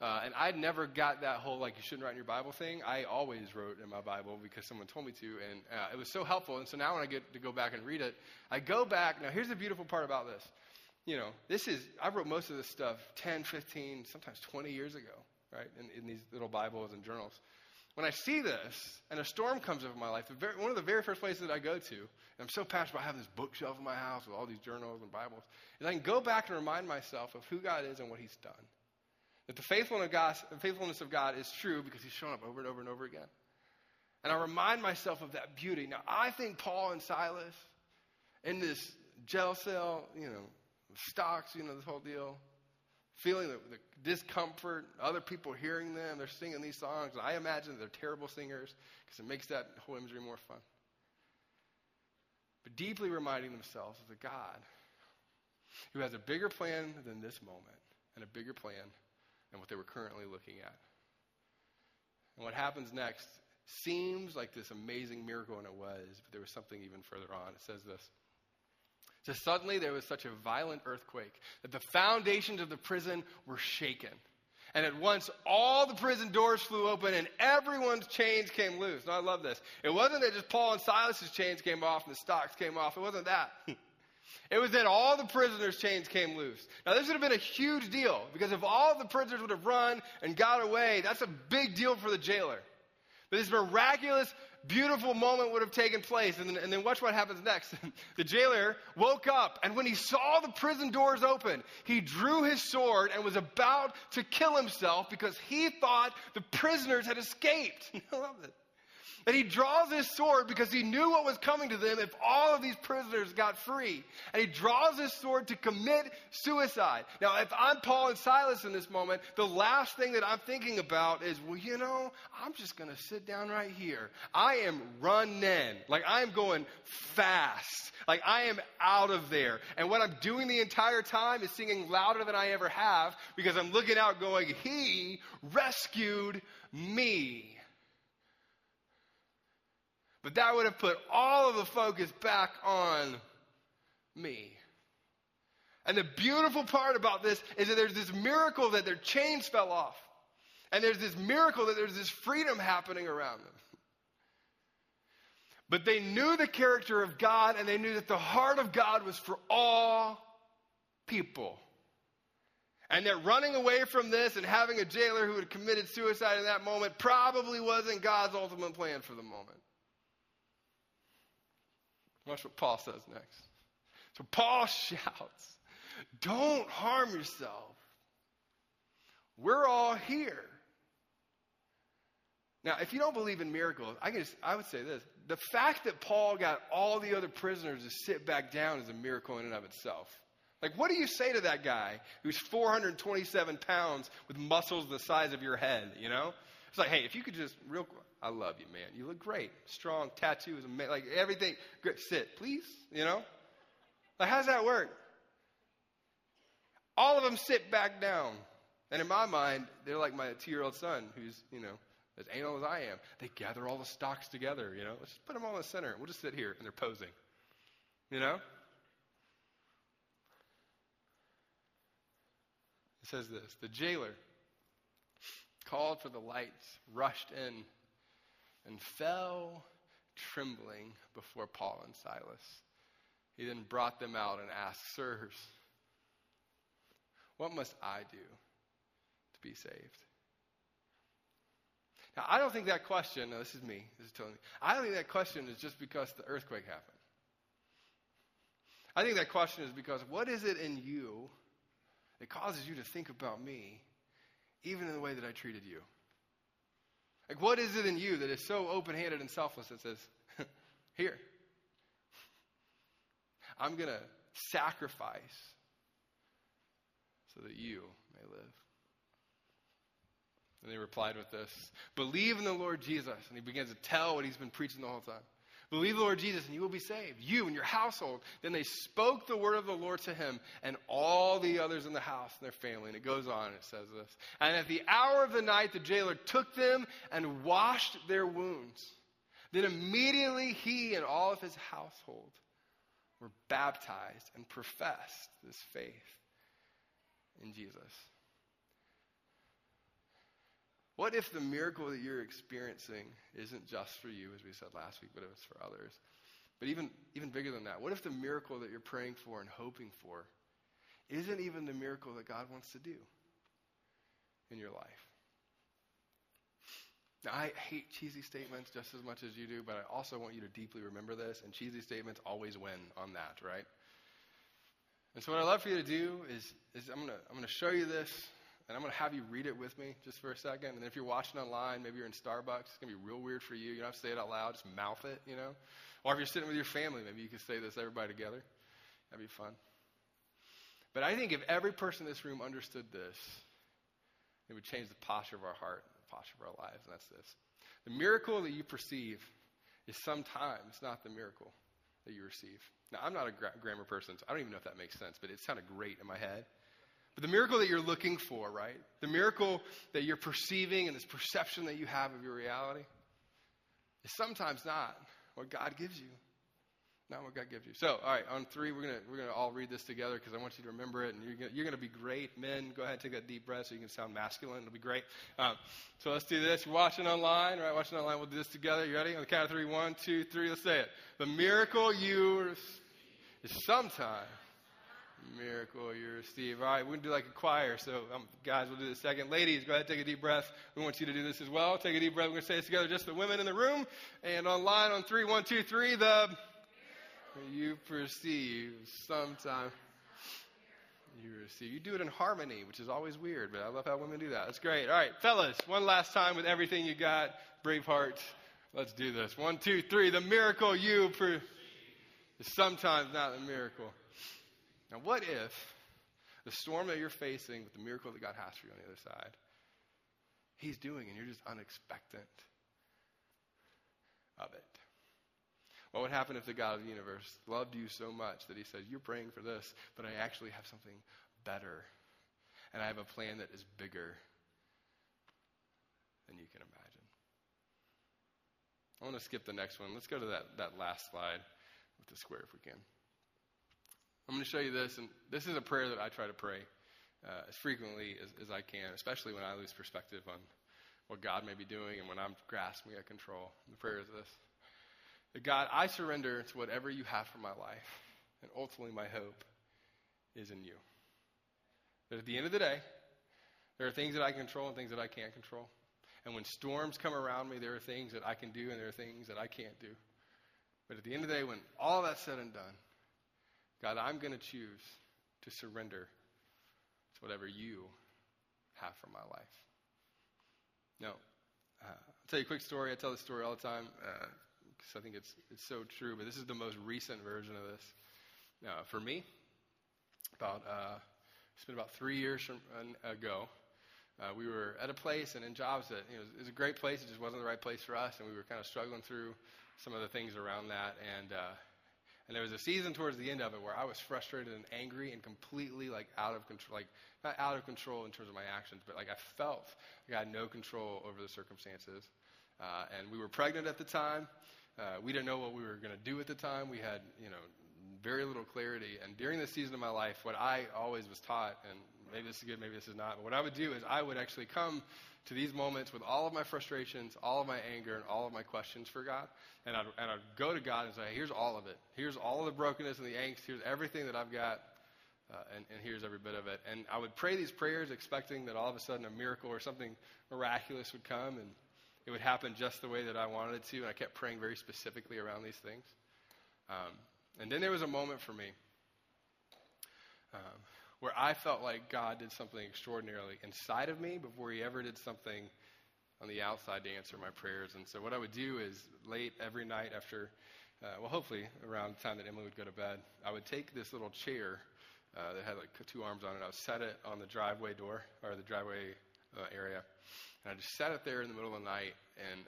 Uh, and I'd never got that whole like you shouldn't write in your Bible thing. I always wrote in my Bible because someone told me to, and uh, it was so helpful. And so now when I get to go back and read it, I go back. Now here's the beautiful part about this. You know, this is I wrote most of this stuff 10, 15, sometimes 20 years ago, right? In, in these little Bibles and journals. When I see this and a storm comes up in my life, very, one of the very first places that I go to, and I'm so passionate about having this bookshelf in my house with all these journals and Bibles, is I can go back and remind myself of who God is and what He's done. That the faithfulness of, God, is true because he's shown up over and over and over again. And I remind myself of that beauty. Now, I think Paul and Silas in this jail cell, you know, stocks, you know, this whole deal, feeling the, the discomfort, other people hearing them, they're singing these songs. I imagine they're terrible singers because it makes that whole imagery more fun. But deeply reminding themselves of the God who has a bigger plan than this moment and a bigger plan and what they were currently looking at. And what happens next seems like this amazing miracle, and it was, but there was something even further on. It says this So suddenly there was such a violent earthquake that the foundations of the prison were shaken. And at once all the prison doors flew open and everyone's chains came loose. Now I love this. It wasn't that just Paul and Silas's chains came off and the stocks came off. It wasn't that. It was that all the prisoners' chains came loose. Now, this would have been a huge deal because if all the prisoners would have run and got away, that's a big deal for the jailer. But this miraculous, beautiful moment would have taken place. And then, and then watch what happens next. the jailer woke up, and when he saw the prison doors open, he drew his sword and was about to kill himself because he thought the prisoners had escaped. I love this. And he draws his sword because he knew what was coming to them if all of these prisoners got free. And he draws his sword to commit suicide. Now, if I'm Paul and Silas in this moment, the last thing that I'm thinking about is, well, you know, I'm just going to sit down right here. I am running. Like, I am going fast. Like, I am out of there. And what I'm doing the entire time is singing louder than I ever have because I'm looking out going, He rescued me. But that would have put all of the focus back on me. And the beautiful part about this is that there's this miracle that their chains fell off. And there's this miracle that there's this freedom happening around them. But they knew the character of God and they knew that the heart of God was for all people. And that running away from this and having a jailer who had committed suicide in that moment probably wasn't God's ultimate plan for the moment. Watch what Paul says next. So Paul shouts, Don't harm yourself. We're all here. Now, if you don't believe in miracles, I, just, I would say this. The fact that Paul got all the other prisoners to sit back down is a miracle in and of itself. Like, what do you say to that guy who's 427 pounds with muscles the size of your head, you know? It's like, hey, if you could just, real I love you, man. You look great. Strong, tattoos, like everything. Great. Sit, please. You know? Like, how does that work? All of them sit back down. And in my mind, they're like my two year old son who's, you know, as anal as I am. They gather all the stocks together, you know. Let's just put them all in the center. We'll just sit here and they're posing. You know? It says this The jailer called for the lights, rushed in, and fell trembling before Paul and Silas. He then brought them out and asked, Sirs, what must I do to be saved? Now, I don't think that question, no, this is me, this is telling me, I don't think that question is just because the earthquake happened. I think that question is because what is it in you that causes you to think about me, even in the way that I treated you? Like, what is it in you that is so open handed and selfless that says, Here, I'm going to sacrifice so that you may live? And they replied with this Believe in the Lord Jesus. And he begins to tell what he's been preaching the whole time. Believe the Lord Jesus and you will be saved, you and your household. Then they spoke the word of the Lord to him and all the others in the house and their family. And it goes on and it says this. And at the hour of the night, the jailer took them and washed their wounds. Then immediately he and all of his household were baptized and professed this faith in Jesus. What if the miracle that you're experiencing isn't just for you, as we said last week, but it was for others? But even, even bigger than that, what if the miracle that you're praying for and hoping for isn't even the miracle that God wants to do in your life? Now, I hate cheesy statements just as much as you do, but I also want you to deeply remember this, and cheesy statements always win on that, right? And so, what I'd love for you to do is, is I'm going to I'm going to show you this and I'm going to have you read it with me just for a second. And if you're watching online, maybe you're in Starbucks, it's going to be real weird for you. You don't have to say it out loud, just mouth it, you know. Or if you're sitting with your family, maybe you can say this everybody together. That'd be fun. But I think if every person in this room understood this, it would change the posture of our heart, the posture of our lives. And that's this the miracle that you perceive is sometimes not the miracle that you receive. Now, I'm not a gra- grammar person, so I don't even know if that makes sense, but it sounded great in my head. But the miracle that you're looking for, right? The miracle that you're perceiving and this perception that you have of your reality is sometimes not what God gives you. Not what God gives you. So, all right, on three, we're gonna we're gonna all read this together because I want you to remember it, and you're gonna, you're gonna be great. Men, go ahead and take that deep breath so you can sound masculine. It'll be great. Um, so let's do this. You're watching online, right? Watching online. We'll do this together. You ready? On the count of three. One, two, three. Let's say it. The miracle you is sometime. Miracle, you're Steve. All right, we're going to do like a choir. So, um, guys, we'll do the second. Ladies, go ahead, take a deep breath. We want you to do this as well. Take a deep breath. We're going to say this together, just the women in the room. And online on three, one, two, three, the you perceive sometime. You receive. You do it in harmony, which is always weird, but I love how women do that. That's great. All right, fellas, one last time with everything you got. Braveheart. Let's do this. One, two, three. The miracle you perceive is sometimes not a miracle. Now, what if the storm that you're facing with the miracle that God has for you on the other side, He's doing and you're just unexpectant of it? What would happen if the God of the universe loved you so much that He said, You're praying for this, but I actually have something better, and I have a plan that is bigger than you can imagine? I want to skip the next one. Let's go to that, that last slide with the square if we can. I'm going to show you this, and this is a prayer that I try to pray uh, as frequently as, as I can, especially when I lose perspective on what God may be doing and when I'm grasping at control. The prayer is this that God, I surrender to whatever you have for my life, and ultimately my hope is in you. That at the end of the day, there are things that I control and things that I can't control. And when storms come around me, there are things that I can do and there are things that I can't do. But at the end of the day, when all that's said and done, God, I'm going to choose to surrender to whatever you have for my life. Now, uh, I'll tell you a quick story. I tell this story all the time because uh, I think it's, it's so true, but this is the most recent version of this. Uh, for me, about uh, it's been about three years from, ago. Uh, we were at a place and in jobs that you know, it was a great place. It just wasn't the right place for us, and we were kind of struggling through some of the things around that. And uh, and there was a season towards the end of it where I was frustrated and angry and completely like out of control, like not out of control in terms of my actions, but like I felt like I had no control over the circumstances. Uh, and we were pregnant at the time. Uh, we didn't know what we were going to do at the time. We had, you know, very little clarity. And during this season of my life, what I always was taught, and maybe this is good, maybe this is not, but what I would do is I would actually come to these moments with all of my frustrations, all of my anger, and all of my questions for God. And I'd, and I'd go to God and say, here's all of it. Here's all of the brokenness and the angst. Here's everything that I've got. Uh, and, and here's every bit of it. And I would pray these prayers expecting that all of a sudden a miracle or something miraculous would come and it would happen just the way that I wanted it to. And I kept praying very specifically around these things. Um, and then there was a moment for me um, where I felt like God did something extraordinarily inside of me before he ever did something on the outside to answer my prayers. And so what I would do is late every night after, uh, well, hopefully around the time that Emily would go to bed, I would take this little chair uh, that had like two arms on it. I would set it on the driveway door or the driveway uh, area, and I just set it there in the middle of the night, and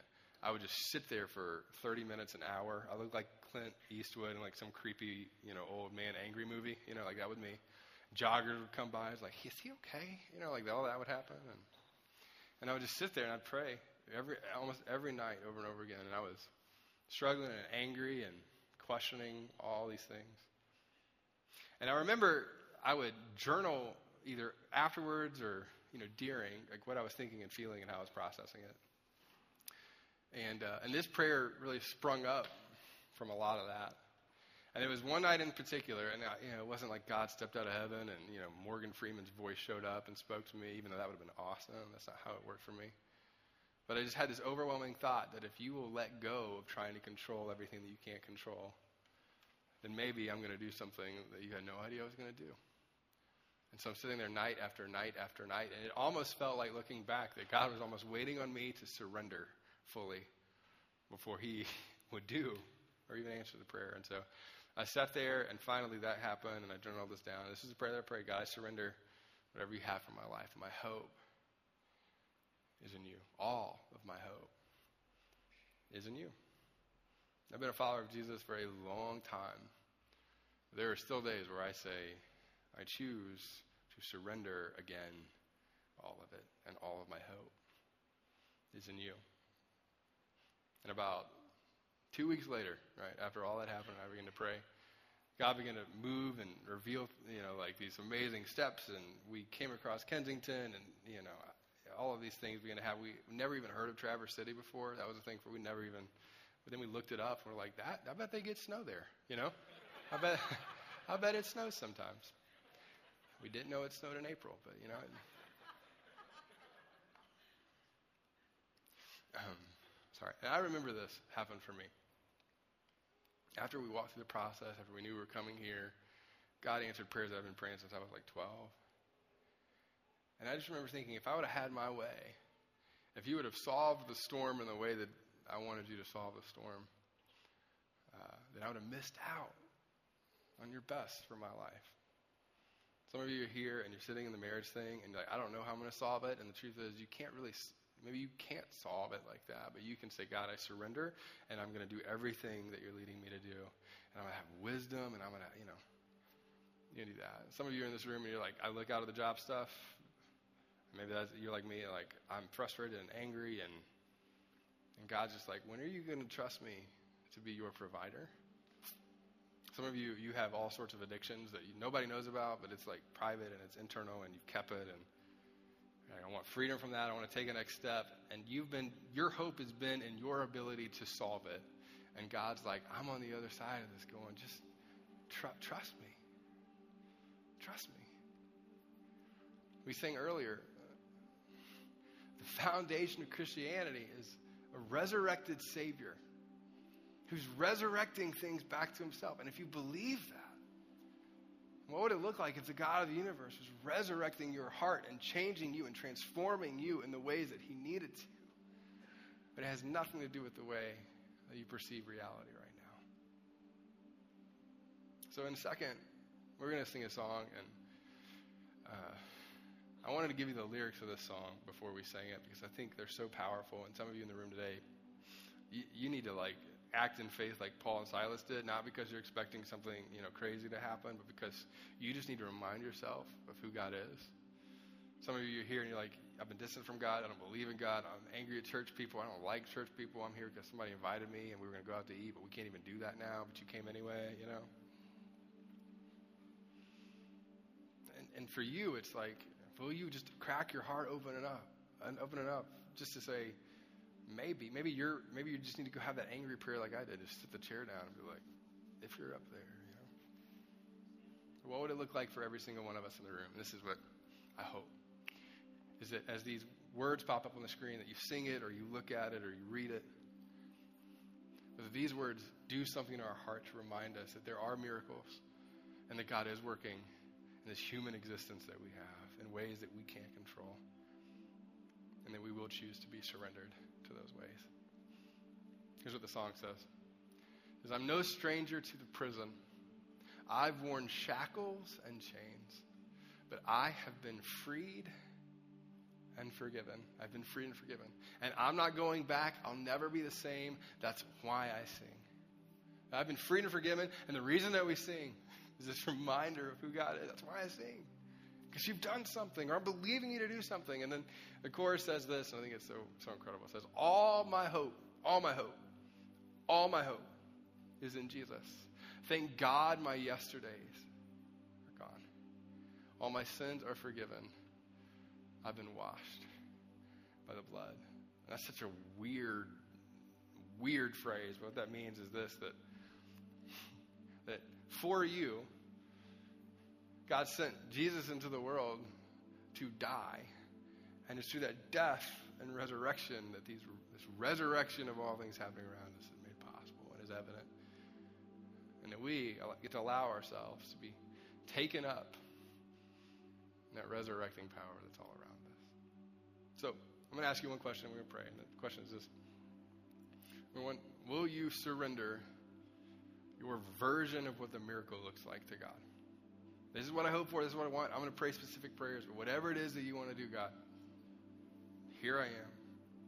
I would just sit there for 30 minutes, an hour. I looked like Clint Eastwood in like some creepy, you know, old man angry movie, you know, like that with me. Joggers would come by. I was like, is he okay? You know, like all that would happen. And, and I would just sit there and I'd pray every, almost every night over and over again. And I was struggling and angry and questioning all these things. And I remember I would journal either afterwards or, you know, during, like what I was thinking and feeling and how I was processing it. And, uh, and this prayer really sprung up from a lot of that. And it was one night in particular, and uh, you know, it wasn't like God stepped out of heaven and you know Morgan Freeman's voice showed up and spoke to me, even though that would have been awesome. That's not how it worked for me. But I just had this overwhelming thought that if you will let go of trying to control everything that you can't control, then maybe I'm going to do something that you had no idea I was going to do. And so I'm sitting there night after night after night, and it almost felt like looking back that God was almost waiting on me to surrender fully before He would do or even answer the prayer. And so I sat there, and finally that happened, and I journaled this down. This is a prayer that I pray God, I surrender whatever you have for my life. My hope is in you. All of my hope is in you. I've been a follower of Jesus for a long time. There are still days where I say, I choose to surrender again all of it, and all of my hope is in you. And about Two weeks later, right, after all that happened, I began to pray. God began to move and reveal, you know, like these amazing steps. And we came across Kensington and, you know, all of these things began to have. We never even heard of Traverse City before. That was a thing for we never even, but then we looked it up and we're like, that, I bet they get snow there, you know? I bet, I bet it snows sometimes. We didn't know it snowed in April, but, you know. Um, sorry. And I remember this happened for me after we walked through the process, after we knew we were coming here, God answered prayers that I've been praying since I was like 12. And I just remember thinking, if I would have had my way, if you would have solved the storm in the way that I wanted you to solve the storm, uh, then I would have missed out on your best for my life. Some of you are here and you're sitting in the marriage thing and like, I don't know how I'm going to solve it. And the truth is, you can't really Maybe you can't solve it like that, but you can say, God, I surrender, and I'm going to do everything that you're leading me to do. And I'm going to have wisdom, and I'm going to, you know, you do that. Some of you are in this room, and you're like, I look out of the job stuff. Maybe that's, you're like me, like, I'm frustrated and angry, and, and God's just like, when are you going to trust me to be your provider? Some of you, you have all sorts of addictions that you, nobody knows about, but it's like private and it's internal, and you've kept it, and I want freedom from that. I want to take a next step. And you've been, your hope has been in your ability to solve it. And God's like, I'm on the other side of this going, just tr- trust me. Trust me. We sang earlier, the foundation of Christianity is a resurrected Savior who's resurrecting things back to himself. And if you believe that, what would it look like if the God of the universe was resurrecting your heart and changing you and transforming you in the ways that He needed to? But it has nothing to do with the way that you perceive reality right now. So, in a second, we're going to sing a song, and uh, I wanted to give you the lyrics of this song before we sang it because I think they're so powerful. And some of you in the room today, you, you need to like act in faith like Paul and Silas did, not because you're expecting something, you know, crazy to happen, but because you just need to remind yourself of who God is. Some of you are here and you're like, I've been distant from God. I don't believe in God. I'm angry at church people. I don't like church people. I'm here because somebody invited me and we were going to go out to eat, but we can't even do that now, but you came anyway, you know? And, and for you, it's like, will you just crack your heart open it up and open it up just to say, maybe, maybe you're, maybe you just need to go have that angry prayer like I did. Just sit the chair down and be like, if you're up there, you know, what would it look like for every single one of us in the room? And this is what I hope is that as these words pop up on the screen, that you sing it or you look at it or you read it, that these words do something in our heart to remind us that there are miracles and that God is working in this human existence that we have in ways that we can't control and that we will choose to be surrendered to those ways. Here's what the song says. Says, I'm no stranger to the prison. I've worn shackles and chains, but I have been freed and forgiven. I've been freed and forgiven. And I'm not going back. I'll never be the same. That's why I sing. I've been freed and forgiven, and the reason that we sing is this reminder of who God is. That's why I sing because you've done something, or I'm believing you to do something. And then the chorus says this, and I think it's so, so incredible. It says, All my hope, all my hope, all my hope is in Jesus. Thank God my yesterdays are gone. All my sins are forgiven. I've been washed by the blood. And that's such a weird, weird phrase. But what that means is this that, that for you, God sent Jesus into the world to die. And it's through that death and resurrection that these, this resurrection of all things happening around us is made possible and is evident. And that we get to allow ourselves to be taken up in that resurrecting power that's all around us. So, I'm going to ask you one question. We're going to pray. And the question is this one, Will you surrender your version of what the miracle looks like to God? This is what I hope for. This is what I want. I'm going to pray specific prayers. But whatever it is that you want to do, God, here I am.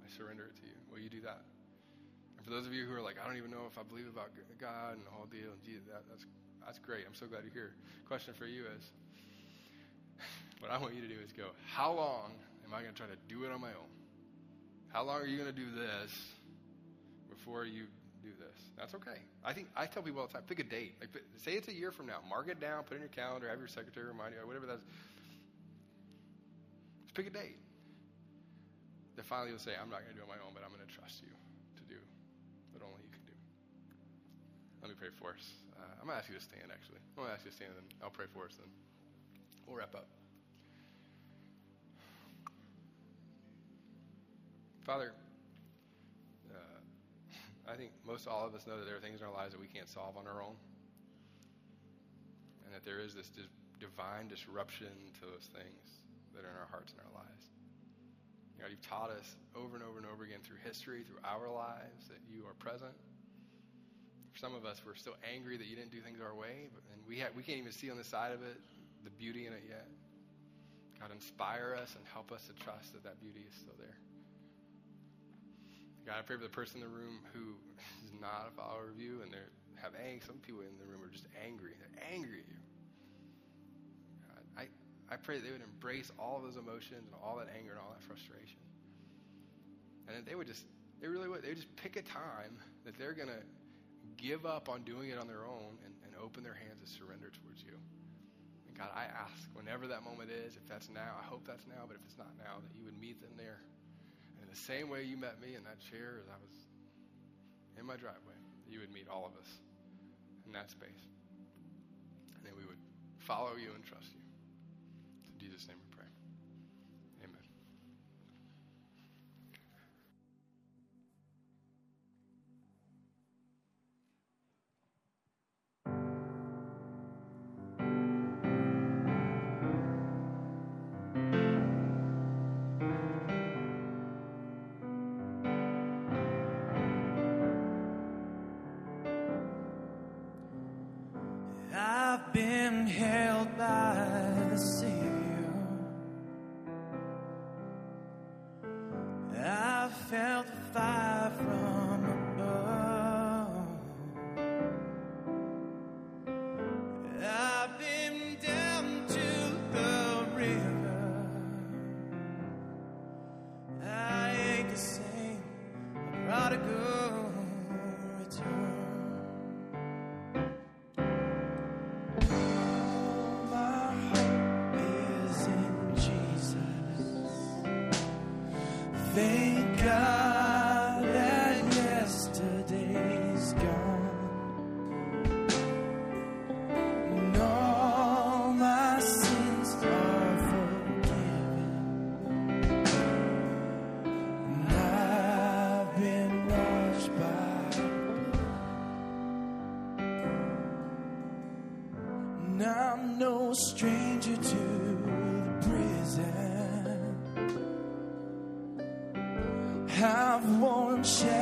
I surrender it to you. Will you do that? And for those of you who are like, I don't even know if I believe about God and the whole deal, and Jesus, that, that's, that's great. I'm so glad you're here. Question for you is, what I want you to do is go, how long am I going to try to do it on my own? How long are you going to do this before you do this. That's okay. I think I tell people all the time, pick a date. Like, say it's a year from now. Mark it down, put it in your calendar, have your secretary remind you, whatever that's. Just pick a date. That finally you'll say, I'm not going to do it on my own, but I'm going to trust you to do what only you can do. Let me pray for us. Uh, I'm going to ask you to stand, actually. I'm going to ask you to stand, and I'll pray for us, then we'll wrap up. Father, I think most all of us know that there are things in our lives that we can't solve on our own, and that there is this divine disruption to those things that are in our hearts and our lives. God, you've taught us over and over and over again through history, through our lives, that you are present. For some of us, we're still angry that you didn't do things our way, but, and we, ha- we can't even see on the side of it the beauty in it yet. God, inspire us and help us to trust that that beauty is still there. God, I pray for the person in the room who is not a follower of you and they have angst. Some people in the room are just angry. They're angry at you. God, I, I pray that they would embrace all those emotions and all that anger and all that frustration. And that they would just, they really would, they would just pick a time that they're going to give up on doing it on their own and, and open their hands and surrender towards you. And God, I ask whenever that moment is, if that's now, I hope that's now, but if it's not now, that you would meet them there. The same way you met me in that chair as I was in my driveway, you would meet all of us in that space. And then we would follow you and trust you. In Jesus' name I've stranger to the prison. I've worn shackles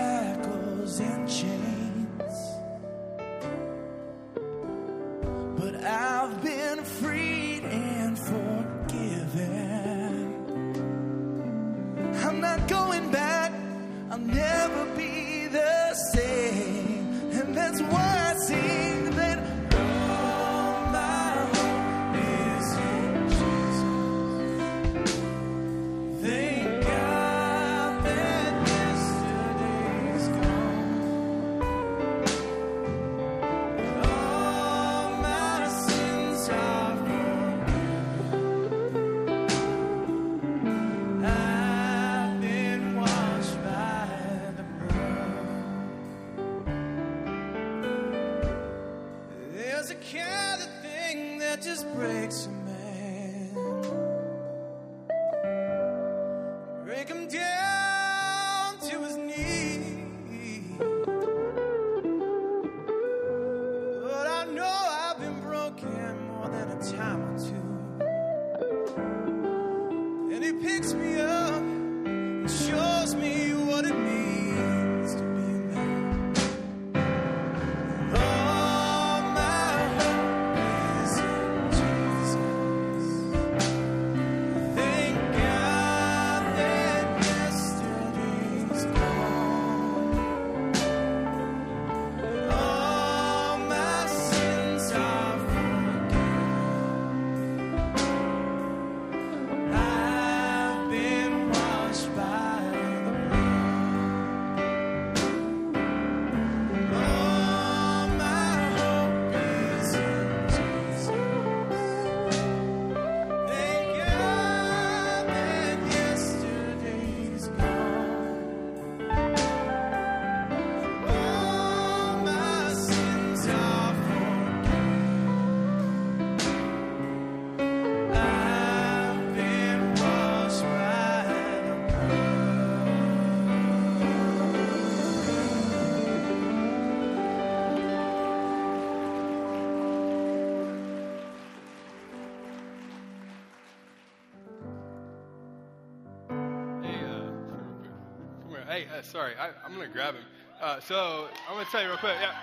Hey, uh, sorry, I, I'm going to grab him. Uh, so I'm going to tell you real quick. Yeah.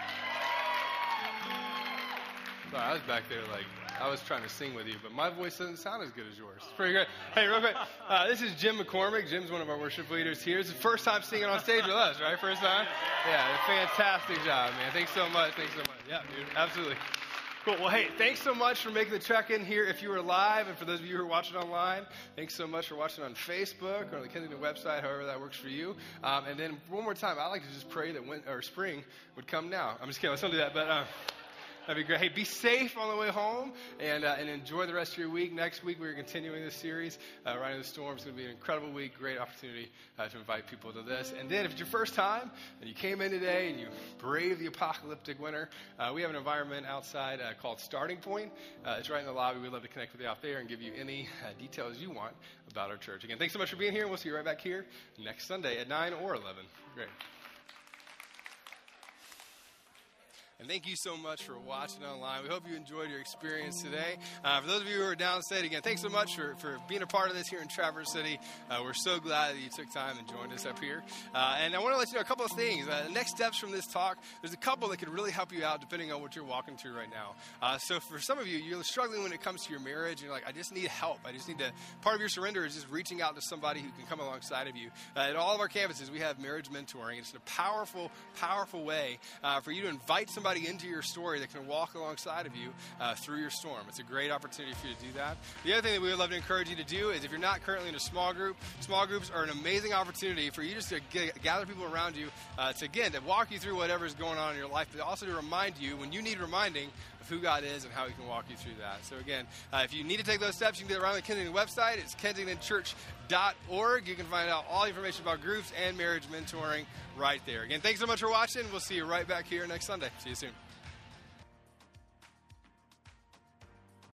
Sorry, I was back there like I was trying to sing with you, but my voice doesn't sound as good as yours. It's pretty good. Hey, real quick, uh, this is Jim McCormick. Jim's one of our worship leaders here. It's the first time singing on stage with us, right? First time? Yeah, fantastic job, man. Thanks so much. Thanks so much. Yeah, dude, absolutely. Cool. Well, hey, thanks so much for making the trek in here. If you were live, and for those of you who are watching online, thanks so much for watching on Facebook or the Kensington website, however that works for you. Um, and then one more time, I'd like to just pray that when, or spring would come now. I'm just kidding. Let's don't do that. But. Uh, That'd be great. Hey, be safe on the way home and, uh, and enjoy the rest of your week. Next week, we're continuing this series, uh, Riding the Storm. It's going to be an incredible week. Great opportunity uh, to invite people to this. And then, if it's your first time and you came in today and you brave the apocalyptic winter, uh, we have an environment outside uh, called Starting Point. Uh, it's right in the lobby. We'd love to connect with you out there and give you any details you want about our church. Again, thanks so much for being here. We'll see you right back here next Sunday at 9 or 11. Great. And thank you so much for watching online. We hope you enjoyed your experience today. Uh, for those of you who are downstate, again, thanks so much for, for being a part of this here in Traverse City. Uh, we're so glad that you took time and joined us up here. Uh, and I want to let you know a couple of things. Uh, next steps from this talk, there's a couple that could really help you out depending on what you're walking through right now. Uh, so for some of you, you're struggling when it comes to your marriage. You're like, I just need help. I just need to. Part of your surrender is just reaching out to somebody who can come alongside of you. Uh, at all of our campuses, we have marriage mentoring. It's a powerful, powerful way for you to invite somebody into your story that can walk alongside of you uh, through your storm. It's a great opportunity for you to do that. The other thing that we would love to encourage you to do is if you're not currently in a small group, small groups are an amazing opportunity for you just to get, gather people around you uh, to, again, to walk you through whatever is going on in your life, but also to remind you when you need reminding of who God is and how He can walk you through that. So, again, uh, if you need to take those steps, you can do it around the Kensington website. It's kensingtonchurch.org. You can find out all the information about groups and marriage mentoring right there. Again, thanks so much for watching. We'll see you right back here next Sunday. See you soon.